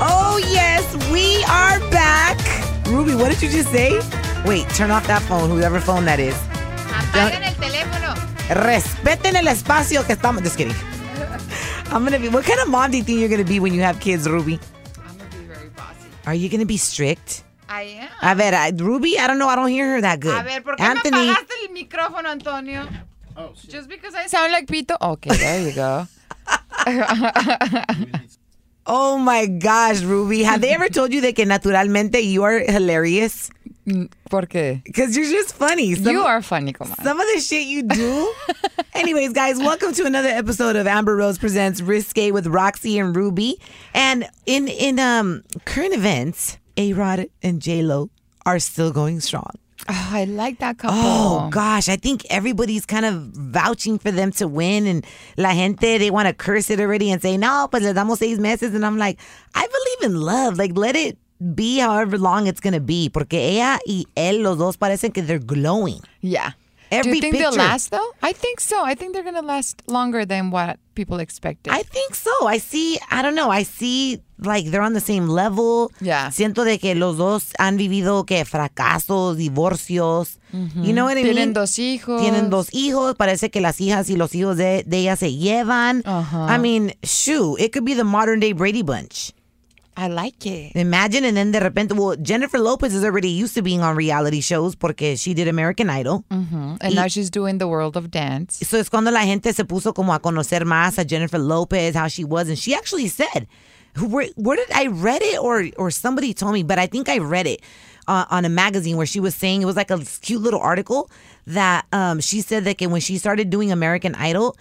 Oh, yes, we are back. Ruby, what did you just say? Wait, turn off that phone, whoever phone that is. Apaguen el teléfono. Respeten el espacio que estamos. Just kidding. I'm going to be. What kind of mom do you think you're going to be when you have kids, Ruby? I'm gonna be very bossy. Are you going to be strict? I am. A ver, I, Ruby, I don't know. I don't hear her that good. A ver, ¿por qué Anthony. me apagaste el micrófono, Antonio? Oh, Just because I sound like Pito? Okay, there you go. Oh my gosh, Ruby. Have they ever told you that que naturalmente you are hilarious? ¿Por qué? Because you're just funny. Some, you are funny, comadre. Some of the shit you do. Anyways, guys, welcome to another episode of Amber Rose Presents Risque with Roxy and Ruby. And in in um current events, A Rod and J Lo are still going strong. Oh, I like that oh, couple. Oh gosh, I think everybody's kind of vouching for them to win, and la gente they want to curse it already and say no, pues le damos seis meses, and I'm like, I believe in love. Like let it be however long it's gonna be, porque ella y él los dos parecen que they're glowing. Yeah. Do you think they'll last though? I think so. I think they're gonna last longer than what people expected. I think so. I see. I don't know. I see like they're on the same level. Yeah. Siento de que los dos han vivido que fracasos, divorcios. You know what I mean? Tienen dos hijos. Tienen dos hijos. Parece que las hijas y los hijos de, de ella se llevan. Uh-huh. I mean, shoo, it could be the modern day Brady Bunch. I like it. Imagine, and then de repente, well, Jennifer Lopez is already used to being on reality shows porque she did American Idol. And now she's doing the world of dance. So es cuando la gente se puso como a conocer más a Jennifer Lopez, how she was, and she actually said, where, where did I read it or or somebody told me, but I think I read it uh, on a magazine where she was saying it was like a cute little article that um she said that when she started doing American Idol,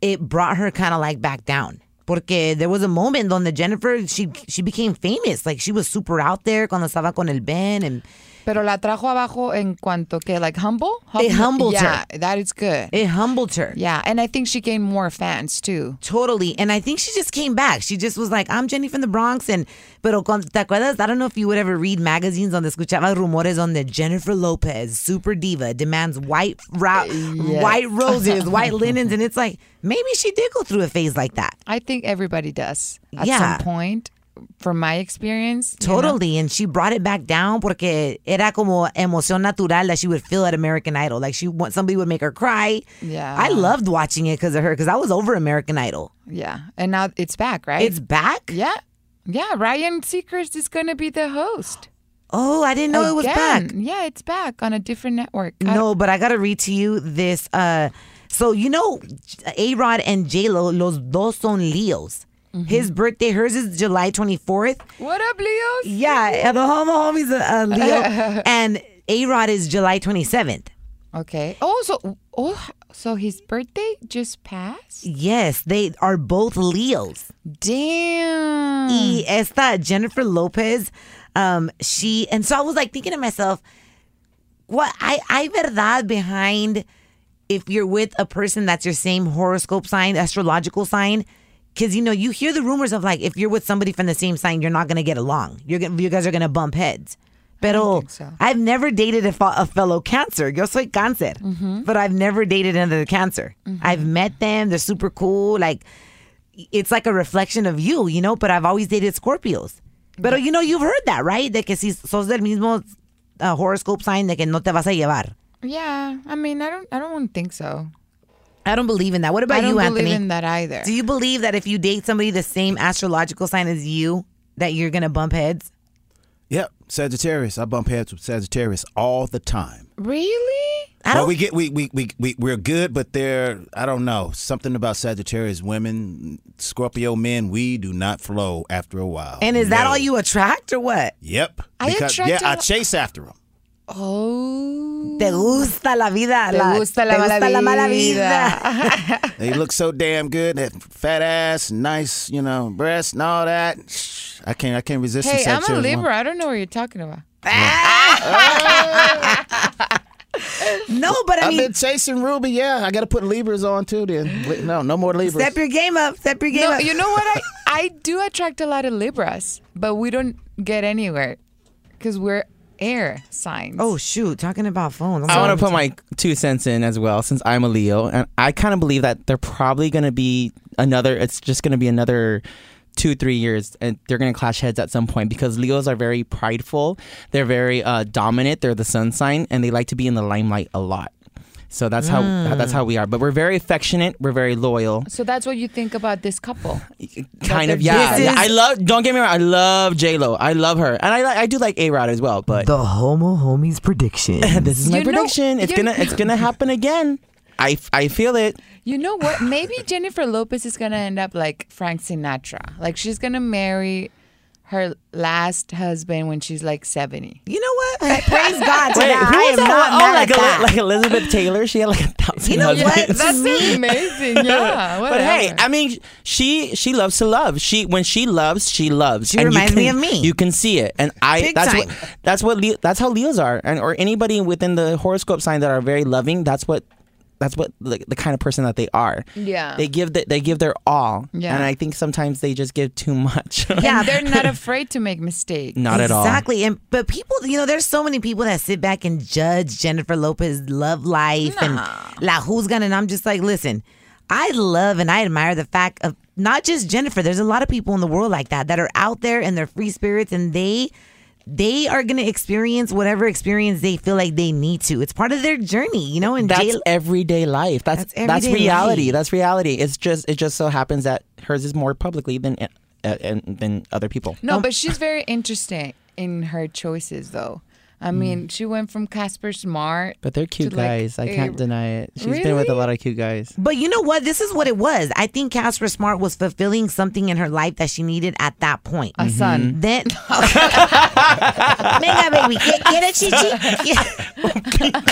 it brought her kind of like back down. Porque there was a moment on the Jennifer she she became famous, like she was super out there cuando estaba con el Ben and Pero la trajo abajo en cuanto que, like, humble? It humbled yeah, her. that is good. it humbled her. yeah, and I think she gained more fans too. Totally. And I think she just came back. She just was like, I'm Jenny from the Bronx. And, pero, ¿te acuerdas? I don't know if you would ever read magazines on donde escuchaba rumores on the Jennifer Lopez, super diva, demands white, ra- uh, Yes. white roses, white linens. And it's like, maybe she did go through a phase like that. I think everybody does at Yeah. some point, from my experience. you know? Totally. And she brought it back down porque era como emoción natural that she would feel at American Idol. Like she want somebody would make her cry. Yeah. I loved watching it because of her because I was over American Idol. Yeah, and now it's back, right? It's back? yeah, yeah. Ryan Seacrest is going to be the host. Oh, I didn't know it was back. Yeah, it's back on a different network. No, but I gotta read to you this. Uh, so you know, A Rod and J Lo, los dos son Leos. Mm-hmm. His birthday, hers is July twenty fourth. what up, Leos? Yeah, the homo homie's a, a Leo, and A Rod is July twenty seventh. Okay. Oh, so oh, so his birthday just passed. Yes, they are both Leos. Damn. Y esta Jennifer Lopez, um, she and so I was like thinking to myself, what I I verdad behind if you're with a person that's your same horoscope sign, astrological sign, because you know you hear the rumors of like if you're with somebody from the same sign, you're not gonna get along. You're gonna, you guys are gonna bump heads. But so. I've never dated a, fa- a fellow Cancer. Yo soy Cancer, Mm-hmm. but I've never dated another Cancer. I've met them. They're super cool. Like it's like a reflection of you, you know. But I've always dated Scorpios. But you know, you've heard that, right? De que si sos del mismo uh, horoscope sign, de que no te vas a llevar. Yeah. I mean, I don't. I don't think so. I don't believe in that. What about you, Anthony? I don't you, believe Anthony? in that either. Do you believe that if you date somebody the same astrological sign as you, that you're gonna bump heads? Yep, Sagittarius. I bump heads with Sagittarius all the time. Really? I Well, don't we get we, we we we we're good, but they're I don't know something about Sagittarius women, Scorpio men. We do not flow after a while. And is that No. all you attract or what? Yep. I Because, attract yeah, a I lo- chase after them. Oh. Te gusta la vida. Te gusta la te mala gusta la mala vida. vida. They look so damn good. That fat ass, nice, you know, breasts and all that. I can't I can't resist. the Hey, I'm a Libra. woman. I don't know what you're talking about. no, but I I've mean, been chasing Ruby. Yeah, I got to put Libras on too. Then no, no more Libras. step your game up. Step your game No, up. you know what? I, I do attract a lot of Libras, but we don't get anywhere because we're air signs. Oh shoot! Talking about phones. I want to put my two cents in as well, since I'm a Leo, and I kind of believe that they're probably going to be another. It's just going to be another two, three years, and they're going to clash heads at some point because Leos are very prideful. They're very uh, dominant. They're the sun sign, and they like to be in the limelight a lot. So that's how mm. that's how we are. But we're very affectionate. We're very loyal. So that's what you think about this couple. Kind of, yeah. Yeah. I love. Don't get me wrong. I love J Lo. I love her, and I like- I do like A Rod as well. But the Homo Homies prediction. this is my You know- prediction. it's gonna it's gonna happen again. I, I feel it. You know what? Maybe Jennifer Lopez is gonna end up like Frank Sinatra. Like she's gonna marry her last husband when she's like seventy. You know what? Praise God to Wait, that. who I am that? not oh, mad like, at that. like Elizabeth Taylor. She had like a thousand. You know what? husbands. To me- amazing. Yeah. But hey, I mean, she she loves to love. She when she loves, she loves. She And reminds me of me. You can see it, and I. Big that's time. what that's what Leo, that's how Leos are, and or anybody within the horoscope sign that are very loving. That's what that's what the, the kind of person that they are. Yeah. they give the, they give their all. Yeah. and I think sometimes they just give too much. Yeah, they're not afraid to make mistakes. Not at all. Exactly. And but people, you know, there's so many people that sit back and judge Jennifer Lopez's love life and la who's gonna and I'm just like, listen, I love and I admire the fact of not just Jennifer, there's a lot of people in the world like that that are out there and they're free spirits and they they are gonna experience whatever experience they feel like they need to. It's part of their journey, you know, and That's J- everyday life. That's That's that's, reality. life. That's reality. It's just it just so happens that hers is more publicly than uh, than other people. No, but she's very interesting in her choices, though. I mean, mm. she went from Casper Smart. But they're cute to, like, guys. I can't a- deny it. She's been with a lot of cute guys. But you know what? This is what it was. I think Casper Smart was fulfilling something in her life that she needed at that point. A son. Mm-hmm. Then, venga, baby, ¿quie- ¿quiere chichi?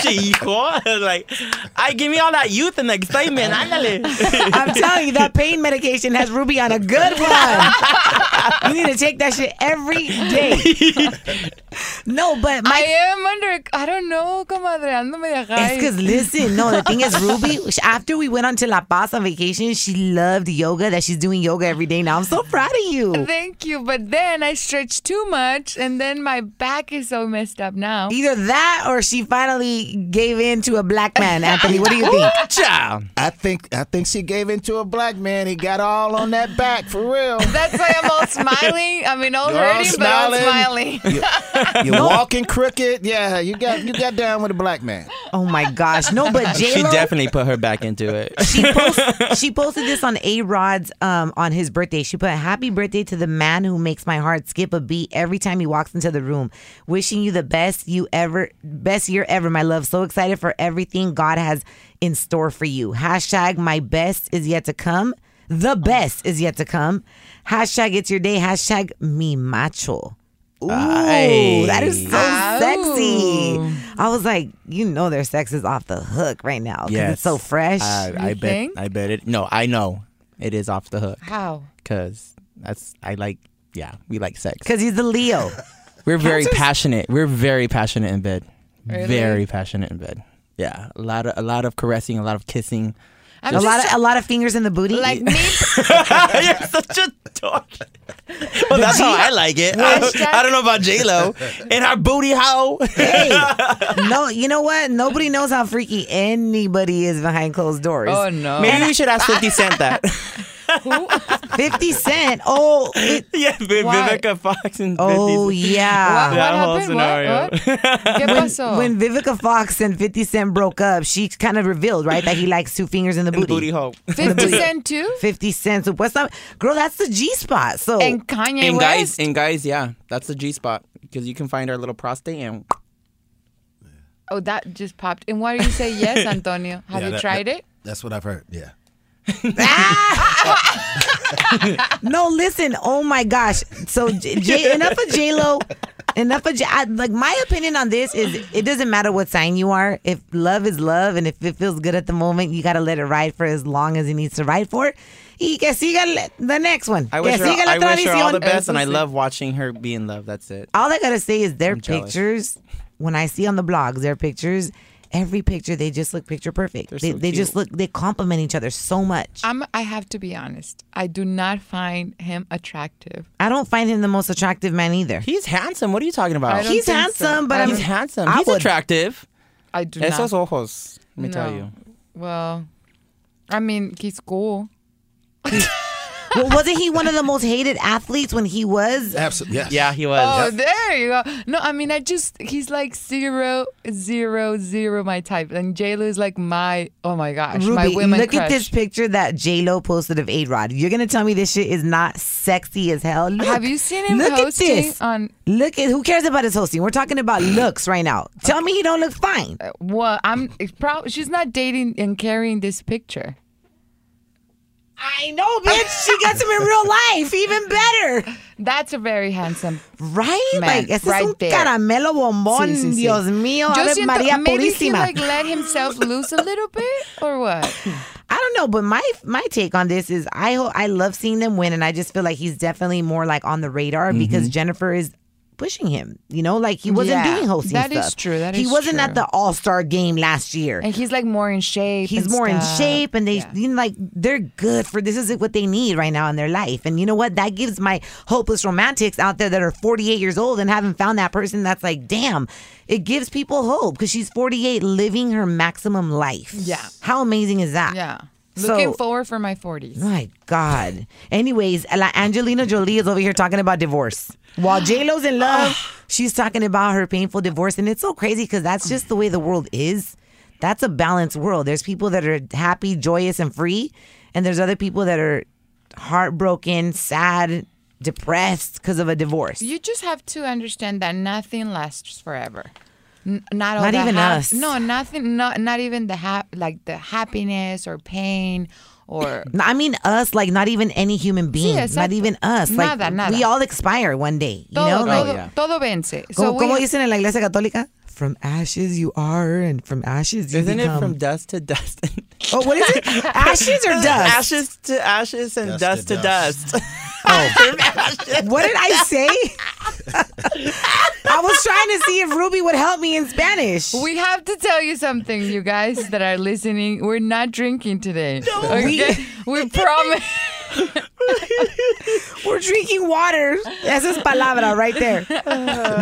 Chico, like, I give me all that youth and excitement. Ándale. I'm telling you, that pain medication has Ruby on a good one. you need to take that shit every day. no, but I my. am under. I don't know, comadre. Ando media It's high. because listen, no. The thing is, Ruby. After we went on to La Paz on vacation, she loved yoga. That she's doing yoga every day now. I'm so proud of you. Thank you. But then I stretched too much, and then my back is so messed up now. Either that, or she finally gave in to a black man. Anthony, what do you think? Child. I think I think she gave in to a black man. He got all on that back for real. That's why I'm all smiling. I mean, all You're all but I'm smiling. smiling. You're walking crooked. Yeah, you got you got down with a black man. Oh my gosh, no! But J She definitely put her back into it. she, post, she posted this on A Rod's um on his birthday. She put happy birthday to the man who makes my heart skip a beat every time he walks into the room. Wishing you the best you ever best year ever, my love. So excited for everything God has in store for you. Hashtag my best is yet to come. The best is yet to come. Hashtag it's your day. Hashtag me macho. Ooh, Ay. that is so Ow. sexy. Oh. I was like, you know, their sex is off the hook right now because Yes. it's so fresh. I, I bet. think? I bet it. No, I know it is off the hook How? because that's I like. Yeah, we like sex. Because he's a Leo. We're very passionate. We're very passionate in bed. Really? Very passionate in bed. Yeah, a lot of a lot of caressing, a lot of kissing. I'm a lot of a lot of fingers in the booty. like me. You're such a dork. Well, that's how I like it. I, Hashtag- I don't know about J Lo and her booty hole. hey, no, you know what? Nobody knows how freaky anybody is behind closed doors. Oh no. Maybe we should ask Fifty Cent that. 50 Cent. Oh, it- yeah, Vi- Why? Vivica Fox and oh 50 Cent. yeah. What, That what whole happened? scenario. What? what? ¿Qué pasó? When Vivica Fox and 50 Cent broke up, she kind of revealed, right, that he likes two fingers in the And booty. booty hole. 50 Cent too? 50 Cent. So what's up? Girl, that's the G spot. So And Kanye And West? guys, and guys, yeah, that's the G spot because you can find our little prostate and oh, that just popped. And why do you say yes, Antonio? Have Yeah, you that- tried that- it? That's what I've heard. Yeah. Ah! no, listen. Oh my gosh. So J- J- enough of J Lo. Enough of J- I, like my opinion on this is it doesn't matter what sign you are. If love is love, and if it feels good at the moment, you gotta let it ride for as long as it needs to ride for. Y que siga le- the next one. I Que wish, her, siga la I wish her all the best, and I love watching her be in love. That's it. All I gotta say is their I'm jealous. pictures. When I see on the blogs their pictures, every picture they just look picture perfect. They're they so they just look they compliment each other so much. I'm, I have to be honest. I do not find him attractive. I don't find him the most attractive man either. He's handsome. What are you talking about? He's handsome, so. but I I'm- He's handsome. I He's would- attractive. I do Esos not. ojos. Let me tell you. Well, I mean, he's cool. well, wasn't he one of the most hated athletes when he was? Absolutely. Yes. Yeah, he was. Oh, there you go. No, I mean, I just he's like zero, zero, zero my type, and J Lo is like my oh my gosh, my Ruby, women look crush. at this picture that J Lo posted of A Rod. You're gonna tell me this shit is not sexy as hell? Look, Have you seen him look hosting at this. on? Look at who cares about his hosting? We're talking about looks right now. Tell me he don't look fine. Uh, well, I'm probably she's not dating and carrying this picture. I know, bitch. she gets him in real life, even better. That's a very handsome. Right? Man, like, ese right es un there. caramelo bombón. Sí, sí, sí. Dios mío. Yo Ave siento María maybe he like let himself loose a little bit, or what? I don't know, but my my take on this is I I love seeing them win, and I just feel like he's definitely more like on the radar Mm-hmm. because Jennifer is pushing him. You know, like he wasn't Yeah, doing hosting that is stuff. true, that he is wasn't at the All Star game last year. And he's like more in shape. He's more in shape, and they Yeah. you know, like they're good for this is it what they need right now in their life. And you know what? That gives my hopeless romantics out there that are 48 years old and haven't found that person that's like, damn. It gives people hope because she's 48, living her maximum life. Yeah. how amazing is that? Yeah. So- Looking forward for my 40s. My God. Anyways, La Angelina Jolie is over here talking about divorce. While J Lo's in love, she's talking about her painful divorce, and it's so crazy because that's just the way the world is. That's a balanced world. There's people that are happy, joyous, and free, and there's other people that are heartbroken, sad, depressed because of a divorce. You just have to understand that nothing lasts forever. N- not all Not even hap- us. No, nothing. Not not even the hap- like the happiness or pain or I mean us, like not even any human being, not even us. Like Nada, nada. we all expire one day. You todo, know, like todo, yeah. todo vence. Como, So we, como dicen en la iglesia católica, from ashes you are, and from ashes you Isn't become. it from dust to dust? Oh, what is it? Ashes or dust? Ashes to ashes and Dust dust, to to dust. dust. What did I say? I was trying to see if Ruby would help me in Spanish. we have to tell you something, you guys that are listening. We're not drinking today. No, we- we promise. We're drinking water. Esa es palabra right there.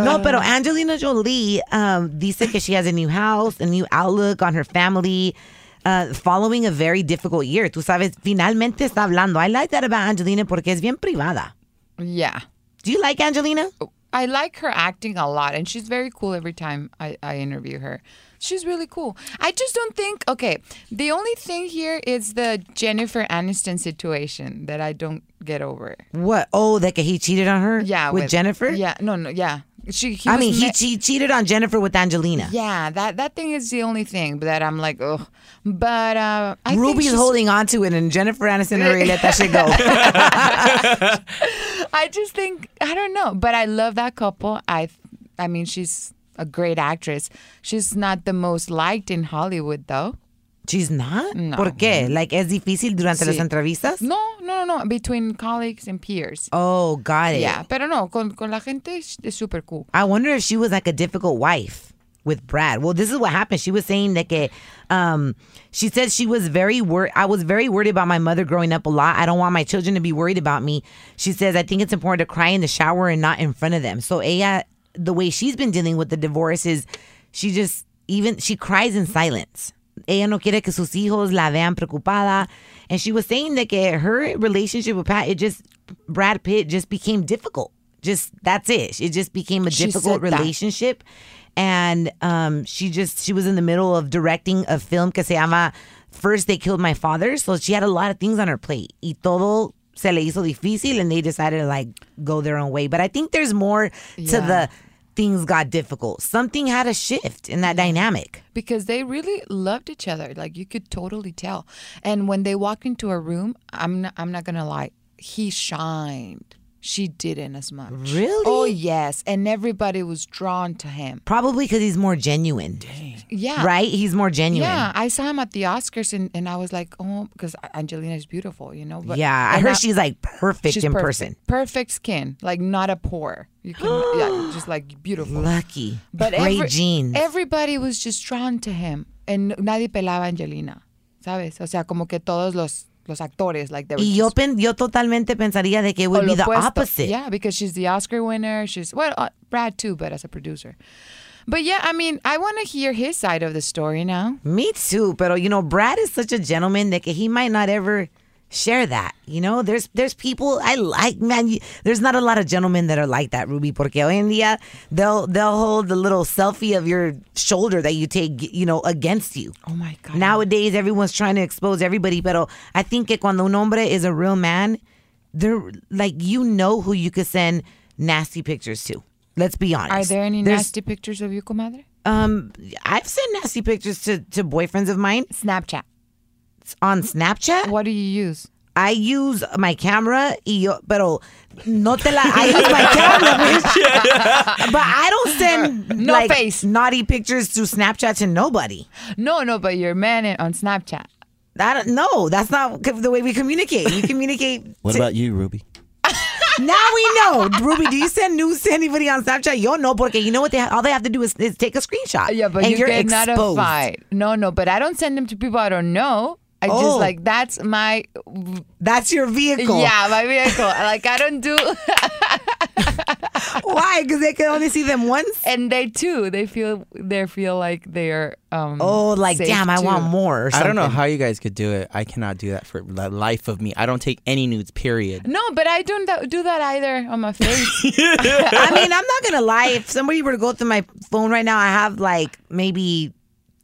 No, pero Angelina Jolie um, dice que she has a new house, a new outlook on her family, uh, following a very difficult year. Tú sabes, finalmente está hablando. I like that about Angelina porque es bien privada. yeah. Do you like Angelina? I like her acting a lot, and she's very cool every time I, I interview her. She's really cool. I just don't think, okay, the only thing here is the Jennifer Aniston situation that I don't get over. What? Oh, that he cheated on her? Yeah. With, Jennifer? Yeah, no, no, yeah. She, he I mean, he, ma- he cheated on Jennifer with Angelina. Yeah, that, that thing is the only thing that I'm like, ugh. But uh, I Ruby's holding on to it, and Jennifer Aniston already let that shit go. I just think I don't know, but I love that couple. I, I mean, she's a great actress. She's not the most liked in Hollywood, though. She's not? No. ¿Por qué? Like, es difícil durante Sí. las entrevistas? No, no, no, no. Between colleagues and peers. Oh, got it. Yeah, pero no, con, con la gente es, super cool. I wonder if she was like a difficult wife with Brad. Well, this is what happened. She was saying that que, um, she said she was very worried. I was very worried about my mother growing up a lot. I don't want my children to be worried about me. She says, I think it's important to cry in the shower and not in front of them. So ella, the way she's been dealing with the divorce is she just, even, she cries in silence. Ella no quiere que sus hijos la vean preocupada. And she was saying that her relationship with Pat, it just, Brad Pitt just became difficult. Just, that's it. It just became a She difficult relationship. And um, she just, she was in the middle of directing a film que se llama First They Killed My Father. So she had a lot of things on her plate. Y todo se le hizo difícil and they decided to like go their own way. But I think there's more to the things got difficult. Something had a shift in that dynamic. because they really loved each other. Like you could totally tell. And when they walked into a room, I'm not, I'm not gonna lie, he shined. She didn't as much. Really? Oh yes, and everybody was drawn to him. Probably because he's more genuine. Yeah. Right? He's more genuine. Yeah, I saw him at the Oscars and, and I was like, oh, because Angelina is beautiful, you know. But yeah, I heard now- she's like perfect she's in perfect. person. Perfect skin, like not a pore. You can, yeah, just like beautiful. Lucky. But Great every- genes. Everybody was just drawn to him, and nadie pelaba Angelina, ¿sabes? O sea, como que todos los los actores, like they were y yo, pen, yo totalmente pensaría de que it would be the opuesto. opposite. Yeah, because she's the Oscar winner. She's well, uh, Brad too, but as a producer. But yeah, I mean, I want to hear his side of the story now. Me too. Pero, you know, Brad is such a gentleman that he might not ever share that. You know, there's there's people I like, man. You, there's not a lot of gentlemen that are like that, Ruby. Porque hoy en día they'll they'll hold the little selfie of your shoulder that you take, you know, against you. Oh my god. Nowadays, everyone's trying to expose everybody, pero I think que cuando un hombre is a real man, they're like you know who you could send nasty pictures to. Let's be honest. Are there any There's- nasty pictures of you, comadre? Um, I've sent nasty pictures to to boyfriends of mine Snapchat. On Snapchat. What do you use? I use my camera, y yo, pero no te la. I use my camera, bitch. but I don't send No like, face. naughty pictures to Snapchat to nobody. No, no, but your man in- on Snapchat. That no, that's not the way we communicate. We communicate. What to- about you, Ruby? Now we know, Ruby. Do you send news to anybody on Snapchat? Yo no, porque you know what? They all they have to do is, is take a screenshot. Yeah, but and you you're get exposed. fight. No, no, but I don't send them to people I don't know. I Oh. just like that's my That's your vehicle. yeah, my vehicle. like I don't do Why? Because they can only see them once. and they too, they feel they feel like they're um Oh, like safe damn, I want more. Or I don't know how you guys could do it. I cannot do that for the life of me. I don't take any nudes. Period. No, but I don't that, do that either on my face. I mean, I'm not gonna lie. If somebody were to go through my phone right now, I have like maybe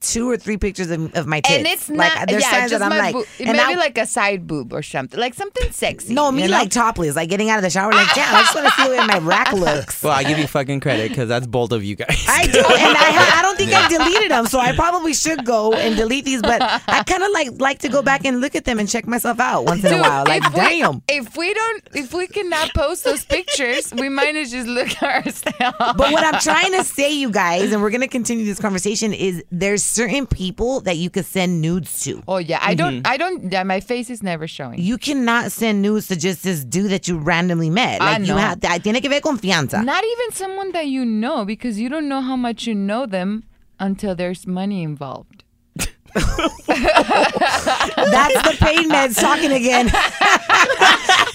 two or three pictures of, of my tits. and it's like not there's yeah, times just that I'm like, boob. and maybe I- like a side boob or something, like something sexy. no, me you know? like topless, like getting out of the shower, like damn, I just want to see the way my rack looks. Well, I give you fucking credit because that's bold of you guys. I do, and I, I don't think I deleted them, so I probably should go and delete these. But I kind of like like to go back and look at them and check myself out once in a while. Like, if we, damn. if we don't, if we cannot post those pictures, we might as just look at ourselves. But what I'm trying to say, you guys, and we're gonna continue this conversation, is there's certain people that you could send nudes to. Oh yeah, I Mm-hmm. don't, I don't. Yeah, my face is never showing. You cannot send nudes to just this dude that you randomly met. I Like you know. have, tiene que ver confianza. Not even someone that you know, because you don't know how much you know them until there's money involved. That's the pain meds talking again.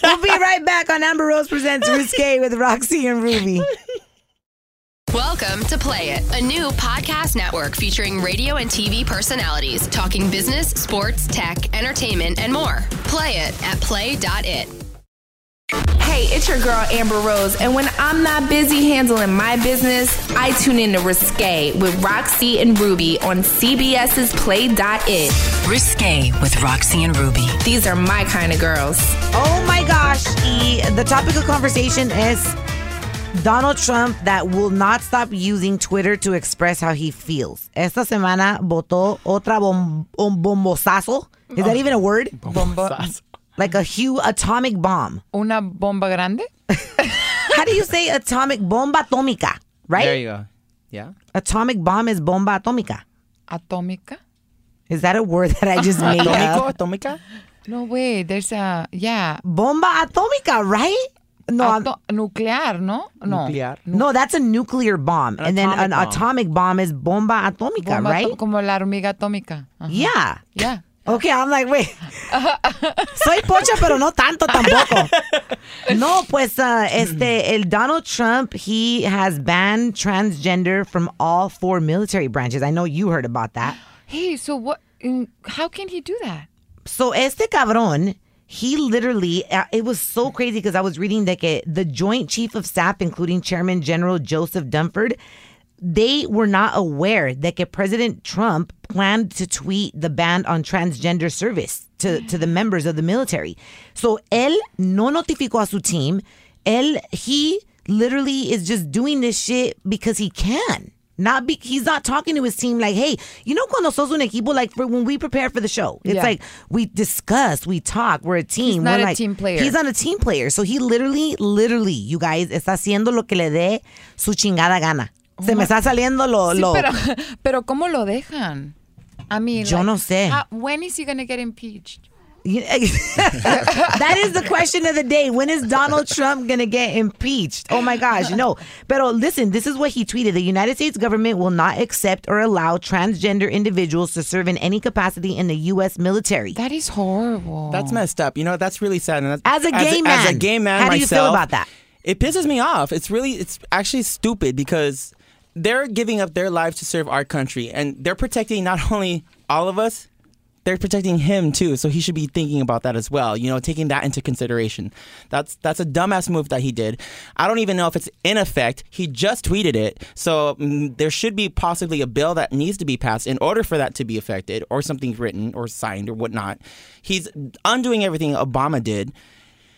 we'll be right back on Amber Rose presents Risque with Roxy and Ruby. Welcome to Play It, a new podcast network featuring radio and TV personalities talking business, sports, tech, entertainment, and more. Play it at play.it. Hey, it's your girl Amber Rose, and when I'm not busy handling my business, I tune in to Risque with Roxy and Ruby on CBS's Play.it. Risque with Roxy and Ruby. These are my kind of girls. Oh my gosh. Y the topic of conversation is Donald Trump that will not stop using Twitter to express how he feels. Esta semana votó otra bom, un bombosazo. Is that even a word? Bomba, Like a huge atomic bomb. una bomba grande. How do you say atomic bomba atómica? Right? There you go. Yeah. Atomic bomb is bomba atómica. Atómica. Is that a word that I just made Atómico, up? atómica. No way. There's a yeah. Bomba atómica, right? No, I'm- nuclear, no, no. Nuclear. no, that's a nuclear bomb, An and then atomic an bomb. atomic bomb is bomba atómica, Bomba right? ato- como la hormiga atómica. Ajá. Yeah. Yeah. Okay, I'm like, wait. Soy pocha, pero no tanto tampoco. No, pues, uh, este, el Donald Trump, he has banned transgender from all four military branches. I know you heard about that. Hey, so what? in, how can he do that? So este cabrón, he literally, uh, it was so crazy because I was reading that the Joint Chief of Staff, including Chairman General Joseph Dunford, they were not aware that President Trump planned to tweet the ban on transgender service to, to the members of the military. So él no notificó a su team. Él, he literally is just doing this shit because he can. Not be, he's not talking to his team like, hey, you know, cuando sos un equipo, like for when we prepare for the show, it's Yeah. like we discuss, we talk, we're a team. not we're a like, team player. He's not a team player. So he literally, literally, you guys, está haciendo lo que le dé su chingada gana. Oh Se me está saliendo lo, Sí, lo. pero, pero ¿cómo lo dejan? I mean, Yo like, no sé. how- when is he going to get impeached? You- that is the question of the day. When is Donald Trump going to get impeached? Oh my gosh, no. But listen, this is what he tweeted. The United States government will not accept or allow transgender individuals to serve in any capacity in the U.S. military. That is horrible. That's messed up. You know, that's really sad. And that's, As a gay As man, a gay man how do you feel about that? It pisses me off. It's really, it's actually stupid because they're giving up their lives to serve our country, and they're protecting not only all of us, they're protecting him too. So he should be thinking about that as well. You know, taking that into consideration. That's that's a dumbass move that he did. I don't even know if it's in effect. He just tweeted it, so mm, there should be possibly a bill that needs to be passed in order for that to be affected, or something written or signed or whatnot. He's undoing everything Obama did.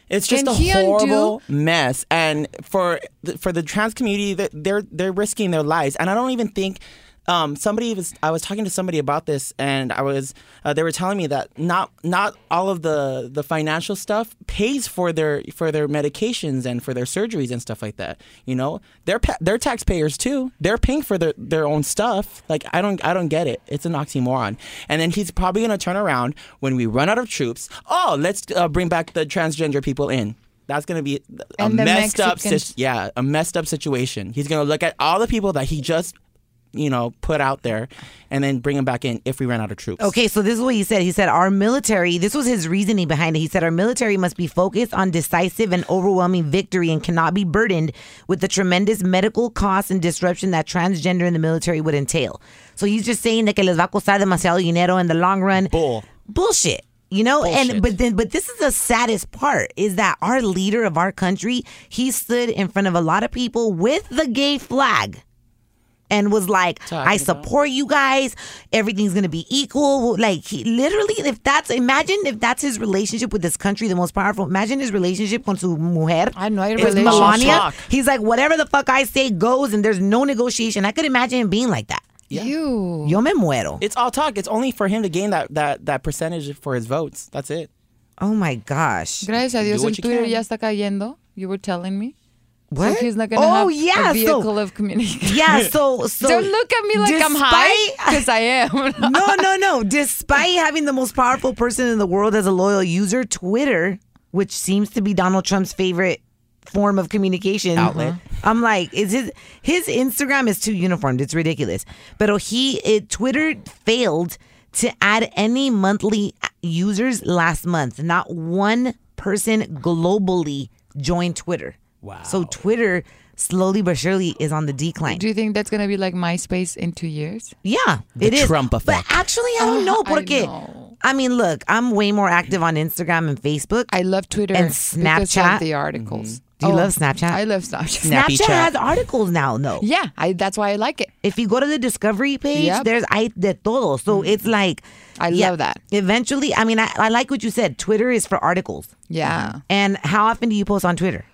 It's just Can a he undo- horrible mess, and for the, for the trans community, that they're they're risking their lives, and I don't even think. Um, somebody was I was talking to somebody about this, and I was uh, they were telling me that not not all of the the financial stuff pays for their for their medications and for their surgeries and stuff like that. You know, they're pa- they're taxpayers too. They're paying for their their own stuff. Like I don't I don't get it. It's an oxymoron. And then he's probably gonna turn around when we run out of troops. Oh, let's uh, bring back the transgender people in. That's gonna be a messed up, Mexicans- yeah, a messed up situation. He's gonna look at all the people that he just, you know, put out there, and then bring them back in if we run out of troops. Okay, so this is what he said. He said, Our military, this was his reasoning behind it. He said, Our military must be focused on decisive and overwhelming victory and cannot be burdened with the tremendous medical costs and disruption that transgender in the military would entail. So he's just saying that que les va a costar demasiado dinero in the long run. Bull. Bullshit. You know, and but then but this is the saddest part is that our leader of our country, he stood in front of a lot of people with the gay flag and was like, Talking I about- support you guys. Everything's gonna be equal. Like he literally, if that's imagine if that's his relationship with this country, the most powerful. Imagine his relationship con su mujer. I know, hay It's. Melania. Shock. He's like, whatever the fuck I say goes, and there's no negotiation. I could imagine him being like that. You. Yo me muero. It's all talk. It's only for him to gain that that that percentage for his votes. That's it. Oh my gosh. Gracias a Dios, Do el what you Twitter can. ya está cayendo. You were telling me. What? So he's not gonna oh have yeah. a vehicle so of communication. yeah. So so Don't look at me like I'm high because I am. no, no, no. Despite having the most powerful person in the world as a loyal user, Twitter, which seems to be Donald Trump's favorite form of communication Outlet. I'm like, is his his Instagram is too uniformed. It's ridiculous. But he it, Twitter failed to add any monthly users last month. Not one person globally joined Twitter. Wow. So Twitter slowly but surely is on the decline. Do you think that's gonna be like MySpace in two years? Yeah, it is. Trump But effect. actually, I don't oh, know. I know. I, mean, look, I'm way more active on Instagram and Facebook. I love Twitter And Snapchat. of the articles. Mm-hmm. Do you oh, love Snapchat? I love Snapchat. Snappy Snapchat chat. has articles now, though. Yeah, I, that's why I like it. If you go to the discovery page, Yep. there's I de todo. So mm-hmm. it's like, I yeah, love that. Eventually, I mean, I, I like what you said. Twitter is for articles. Yeah, And how often do you post on Twitter?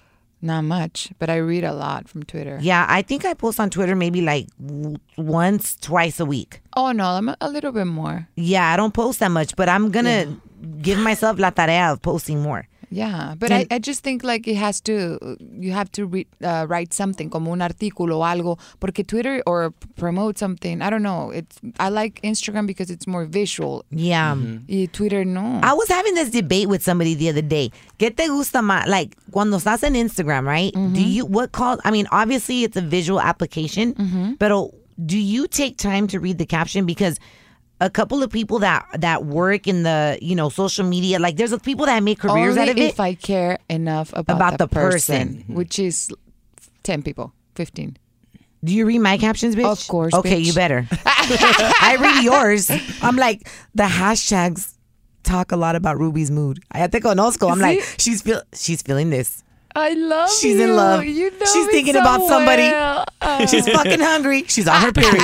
Not much, but I read a lot from Twitter. Yeah, I think I post on Twitter maybe like w- once, twice a week. Oh no, I'm a, a little bit more. Yeah, I don't post that much, but I'm gonna give myself la tarea of posting more. Yeah, but I, I just think like it has to, you have to re, uh, write something, como un artículo o algo, porque Twitter or promote something. I don't know. It's I like Instagram because it's more visual. Yeah. Mm-hmm. Y Twitter no. I was having this debate with somebody the other day. ¿Qué te gusta más? Like, cuando estás en Instagram, right? Do mm-hmm. you, what call, I mean, obviously it's a visual application, mm-hmm. but do you take time to read the caption? Because a couple of people that that work in the, you know, social media, like there's people that make careers Only out of it. if I care enough about, About the, the person. person, which is ten people, fifteen. do you read my captions, bitch? Of course, Okay, bitch. you better. I read yours. I'm like the hashtags talk a lot about Ruby's mood. I te conozco. I'm like she's feel she's feeling this. I love She's you. in love. You know She's me thinking so about somebody. well. Uh, She's fucking hungry. She's on her period.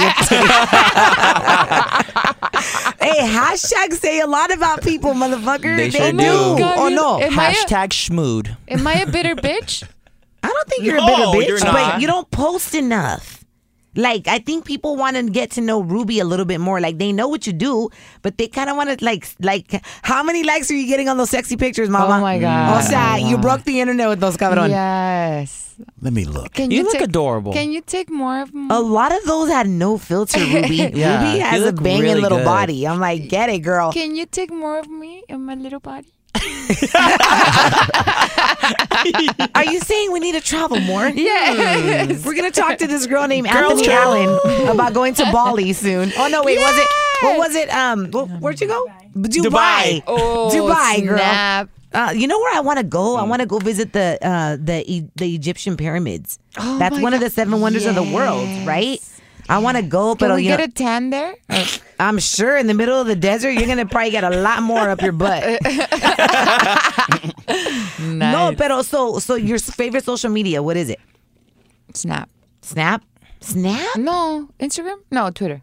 hey, hashtags say a lot about people, motherfucker. They sure do. do. Oh God, oh no. Am I a- Hashtag schmood. Am I a bitter bitch? I don't think you're No, a bitter you're bitch, not. but you don't post enough. Like I think people want to get to know Ruby a little bit more. Like they know what you do, but they kind of want to like like how many likes are you getting on those sexy pictures, oh mama? Oh my God. O sea, you broke the internet with those cabrón. yes. Let me look. Can You look take, adorable. Can you take more of A lot of those had no filter, Ruby. Yeah, Ruby has a banging really little good. body. I'm like, get it, girl. Can you take more of me in my little body? Are you saying we need to travel more? Yes. We're gonna talk to this girl named Anthony Allen about going to Bali soon. Oh no, wait, was it? What was it? Um, wh- where'd you go? Dubai. Dubai. Oh, Dubai, girl. snap. Uh, you know where I want to go? I want to go visit the uh, the E- the Egyptian pyramids. Oh That's my one of the seven wonders of the world, right? I want to go, but you get know, a tan there? I'm sure in the middle of the desert, you're gonna probably get a lot more up your butt. No, pero so so your favorite social media, what is it? Snap. Snap, Snap. No, Instagram? No, Twitter.